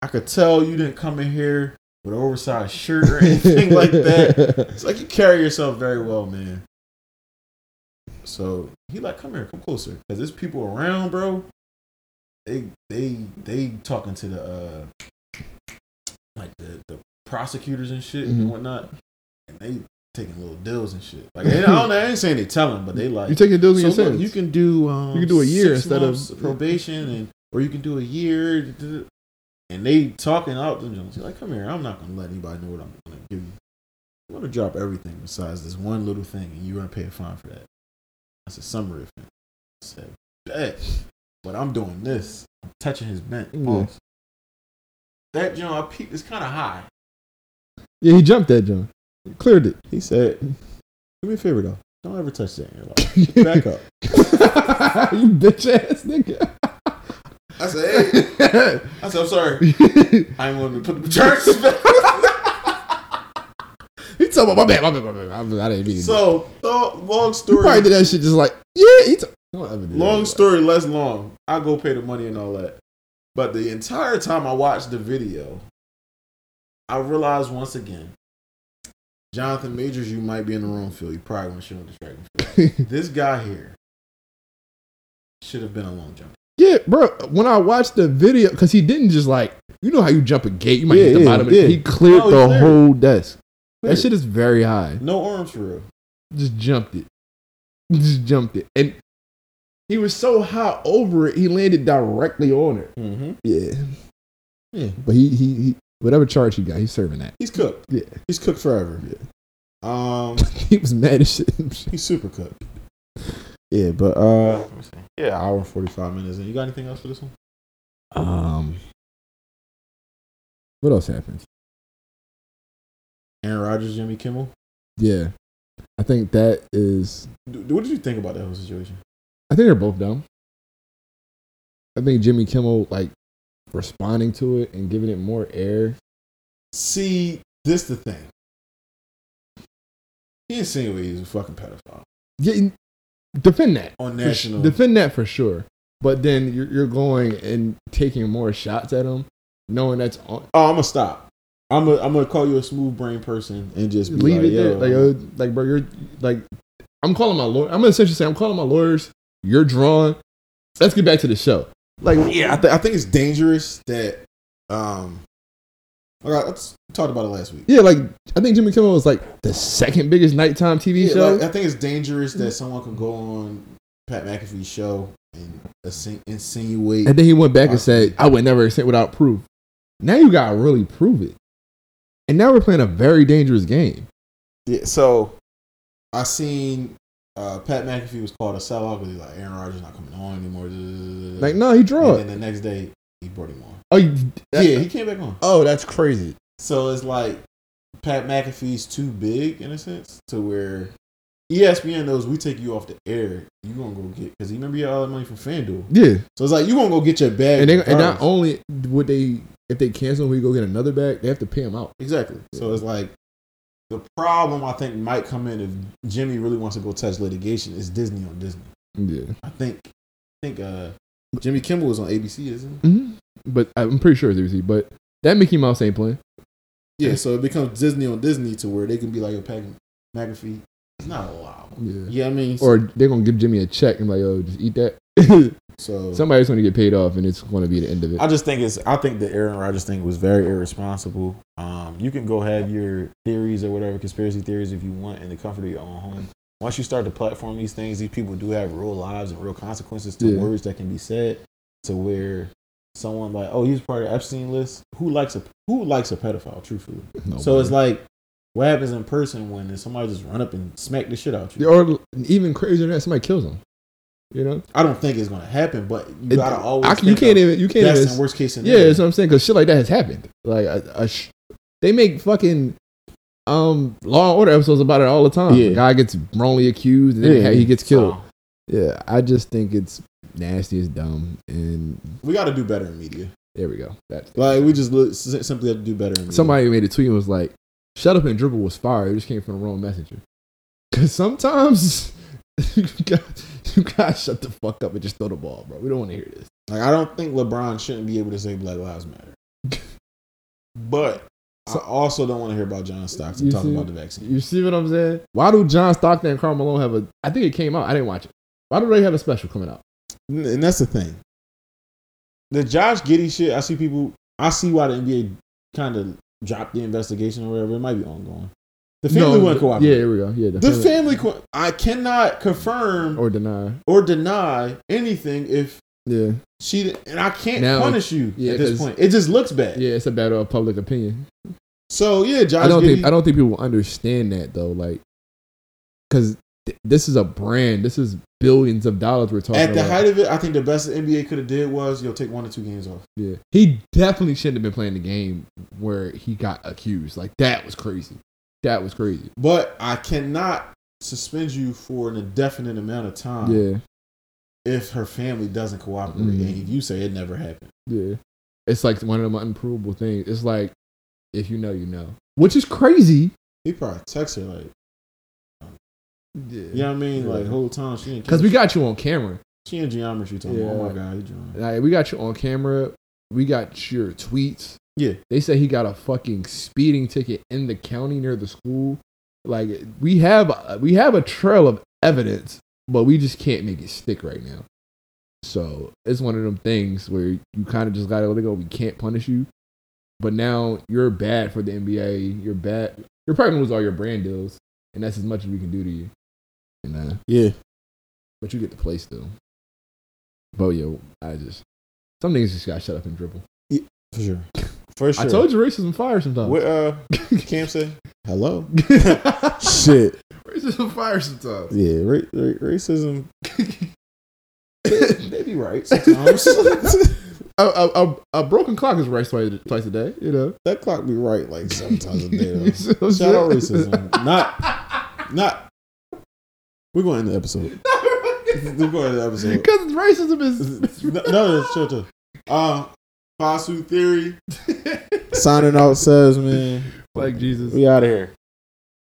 I could tell you didn't come in here with an oversized shirt or anything like that. It's like you carry yourself very well, man. So he like, come here, come closer, because there's people around, bro. They they they talking to the uh like the, the prosecutors and shit Mhm. and whatnot, and they taking little deals and shit. Like I don't know, I ain't saying they tell them, but they like You taking deals in so your look, you can do um, You can do a year instead of- probation, and or you can do a year. And they talking out the Jones. Like, come here, I'm not gonna let anybody know what I'm gonna give you. I'm gonna drop everything besides this one little thing, and you're gonna pay a fine for that. That's a summary of it. I said, bet, but I'm doing this. I'm touching his bent. Yeah. That John, I peaked is kind of high. yeah, he jumped that John. Cleared it. He said, "Do me a favor though. Don't ever touch that in your life. Back up." you bitch ass nigga. I said, "Hey." I said, "I'm sorry. I ain't want to put the church back." he talking about my bad, my bad, my bad. I, I didn't mean so, long you story. probably did that shit just like, yeah, he t- don't ever do long that. story less long. I go pay the money and all that. But the entire time I watched the video, I realized once again, Jonathan Majors, you might be in the wrong field. You probably want to show him distracting. this guy here should have been a long jump. Yeah, bro. When I watched the video, because he didn't just like, you know how you jump a gate, you might Yeah, hit the yeah, bottom. yeah. He cleared No, the cleared whole desk. That shit is very high. No arms for real. Just jumped it. Just jumped it, and he was so high over it, he landed directly on it. Mm-hmm. Yeah, Yeah. but he he, he whatever charge he got, he's serving that. He's cooked. Yeah. He's cooked forever. Yeah. Um, he was mad as shit. he's super cooked. Yeah, but uh, let. Yeah, hour and forty five minutes. And you got anything else for this one? Um, what else happened? Aaron Rodgers, Jimmy Kimmel. Yeah, I think that is. D- What did you think about that whole situation? I think they're both dumb. I think Jimmy Kimmel like responding to it and giving it more air. See, this the thing. He insinuated he's a fucking pedophile Yeah, defend that. on sh- national. defend that for sure. But then you're, you're going and taking more shots at him, knowing that's on. oh, I'm gonna stop. I'm gonna I'm gonna call you a smooth brain person and just be Leave like, it there. Like, uh, like, bro, you're like, I'm calling my lawyer. I'm gonna essentially say I'm calling my lawyers. You're drawn. Let's get back to the show. Like, yeah, I, th- I think it's dangerous that um. Okay, let's talked about it last week. yeah, like I think Jimmy Kimmel was like the second biggest nighttime TV Yeah, show. like, I think it's dangerous that someone can go on Pat McAfee's show and insinuate. And then he went back and said, I would never accept without proof. Now you gotta really prove it. And now we're playing a very dangerous game. Yeah, so I seen uh, Pat McAfee was called a sellout because he's like Aaron Rodgers not coming on anymore. Like, no, he and draw. then the next day he brought him on. Oh, you, yeah, he came back on. Oh, that's crazy. So it's like Pat McAfee's too big in a sense to where ESPN knows we take you off the air. You gonna go get because you remember you all the money from FanDuel. Yeah. So it's like you gonna go get your bag. And, they, and not only would they, if they cancel, we go get another bag, they have to pay him out. Exactly. So it's like the problem I think might come in if Jimmy really wants to go touch litigation is Disney on Disney. Yeah. I think I think uh Jimmy Kimmel was on ABC, isn't he? hmm But I'm pretty sure it's ABC. But that Mickey Mouse ain't playing. Yeah, so it becomes Disney on Disney to where they can be like a Pat McAfee. It's not allowed. Yeah. Yeah, I mean, Or they're going to give Jimmy a check and like, oh, just eat that. so Somebody's going to get paid off and it's going to be the end of it. I just think it's. I think the Aaron Rodgers thing was very irresponsible. Um, you can go have your theories or whatever conspiracy theories if you want in the comfort of your own home. Once you start to platform these things, these people do have real lives and real consequences to Yeah. words that can be said. To where someone like, oh, he's part of Epstein list. Who likes a who likes a pedophile? Truthfully, so it's like, what happens in person when somebody just run up and smack the shit out you? or even crazier than that, somebody kills him. You know, I don't think it's gonna happen, but you It- gotta always. I, you can't even. You can't best even. and worst case Yeah, scenario. that's what I'm saying. Because shit like that has happened. Like a, a sh- they make fucking um Law and Order episodes about it all the time. Yeah. The guy gets wrongly accused and then Yeah. he gets killed. So, Yeah, I just think it's nasty as dumb. And we got to do better in media. there we go. That's Like we just look, simply have to do better. In media. somebody made a tweet and was like, "Shut up and dribble was fire." It just came from the wrong messenger. Because sometimes you guys, you gotta shut the fuck up and just throw the ball, bro. We don't want to hear this. like I don't think LeBron shouldn't be able to say Black Lives Matter. but I also don't want to hear about John Stockton talking see- about the vaccine. You see what I'm saying? Why do John Stockton and Karl Malone have a? I think it came out. I didn't watch it. Why do they have a special coming out? And that's the thing. The Josh Giddey shit, I see people. I see why the NBA kind of dropped the investigation or whatever. It might be ongoing. The family wouldn't cooperate. yeah, cooperate. here we go. Yeah, The family, co- I cannot confirm or, deny or deny. anything if Yeah, she and I can't Now- punish you yeah, at this point. It just looks bad. yeah. It's a matter of public opinion. So yeah, Josh I don't Giddey, think I don't think people understand that though. Like, because th- this is a brand. This is billions of dollars we're talking at the about. height of it, I think the best the NBA could have did was you'll take one or two games off. Yeah, he definitely shouldn't have been playing the game where he got accused. Like that was crazy. That was crazy. But I cannot suspend you for an indefinite amount of time Yeah, if her family doesn't cooperate Mhm. and if you say it never happened. yeah. It's like one of them unprovable things. It's like if you know, you know, which is crazy. He probably text her like, Yeah, you know what I mean? Yeah. Like whole time she because we got you on camera. she in geometry talking. Yeah. Oh my god, he drawing. Like, we got you on camera. We got your tweets. Yeah. They say he got a fucking speeding ticket in the county near the school. Like we have we have a trail of evidence, but we just can't make it stick right now. So it's one of them things where you kind of just gotta let it go. We can't punish you, but now you're bad for the NBA. You're bad. You're probably gonna lose all your brand deals, and that's as much as we can do to you. And uh, Yeah. but you get to play still. But yo, I just some niggas just gotta shut up and dribble. For sure. For sure. I told you racism fire sometimes. What uh Cam say? Hello? Shit. racism fire sometimes. Yeah, ra- ra- racism. they be right sometimes. A, a, a, a broken clock is right twice, twice a day. You know. that clock be right like seven times a day. You Though. see what I'm Shout out racism. Not, not. We're going to end the episode. We're going to the episode. Because racism is. no, no, chill, chill. Um, Fasu Theory signing out says, man, like Jesus. we out of here.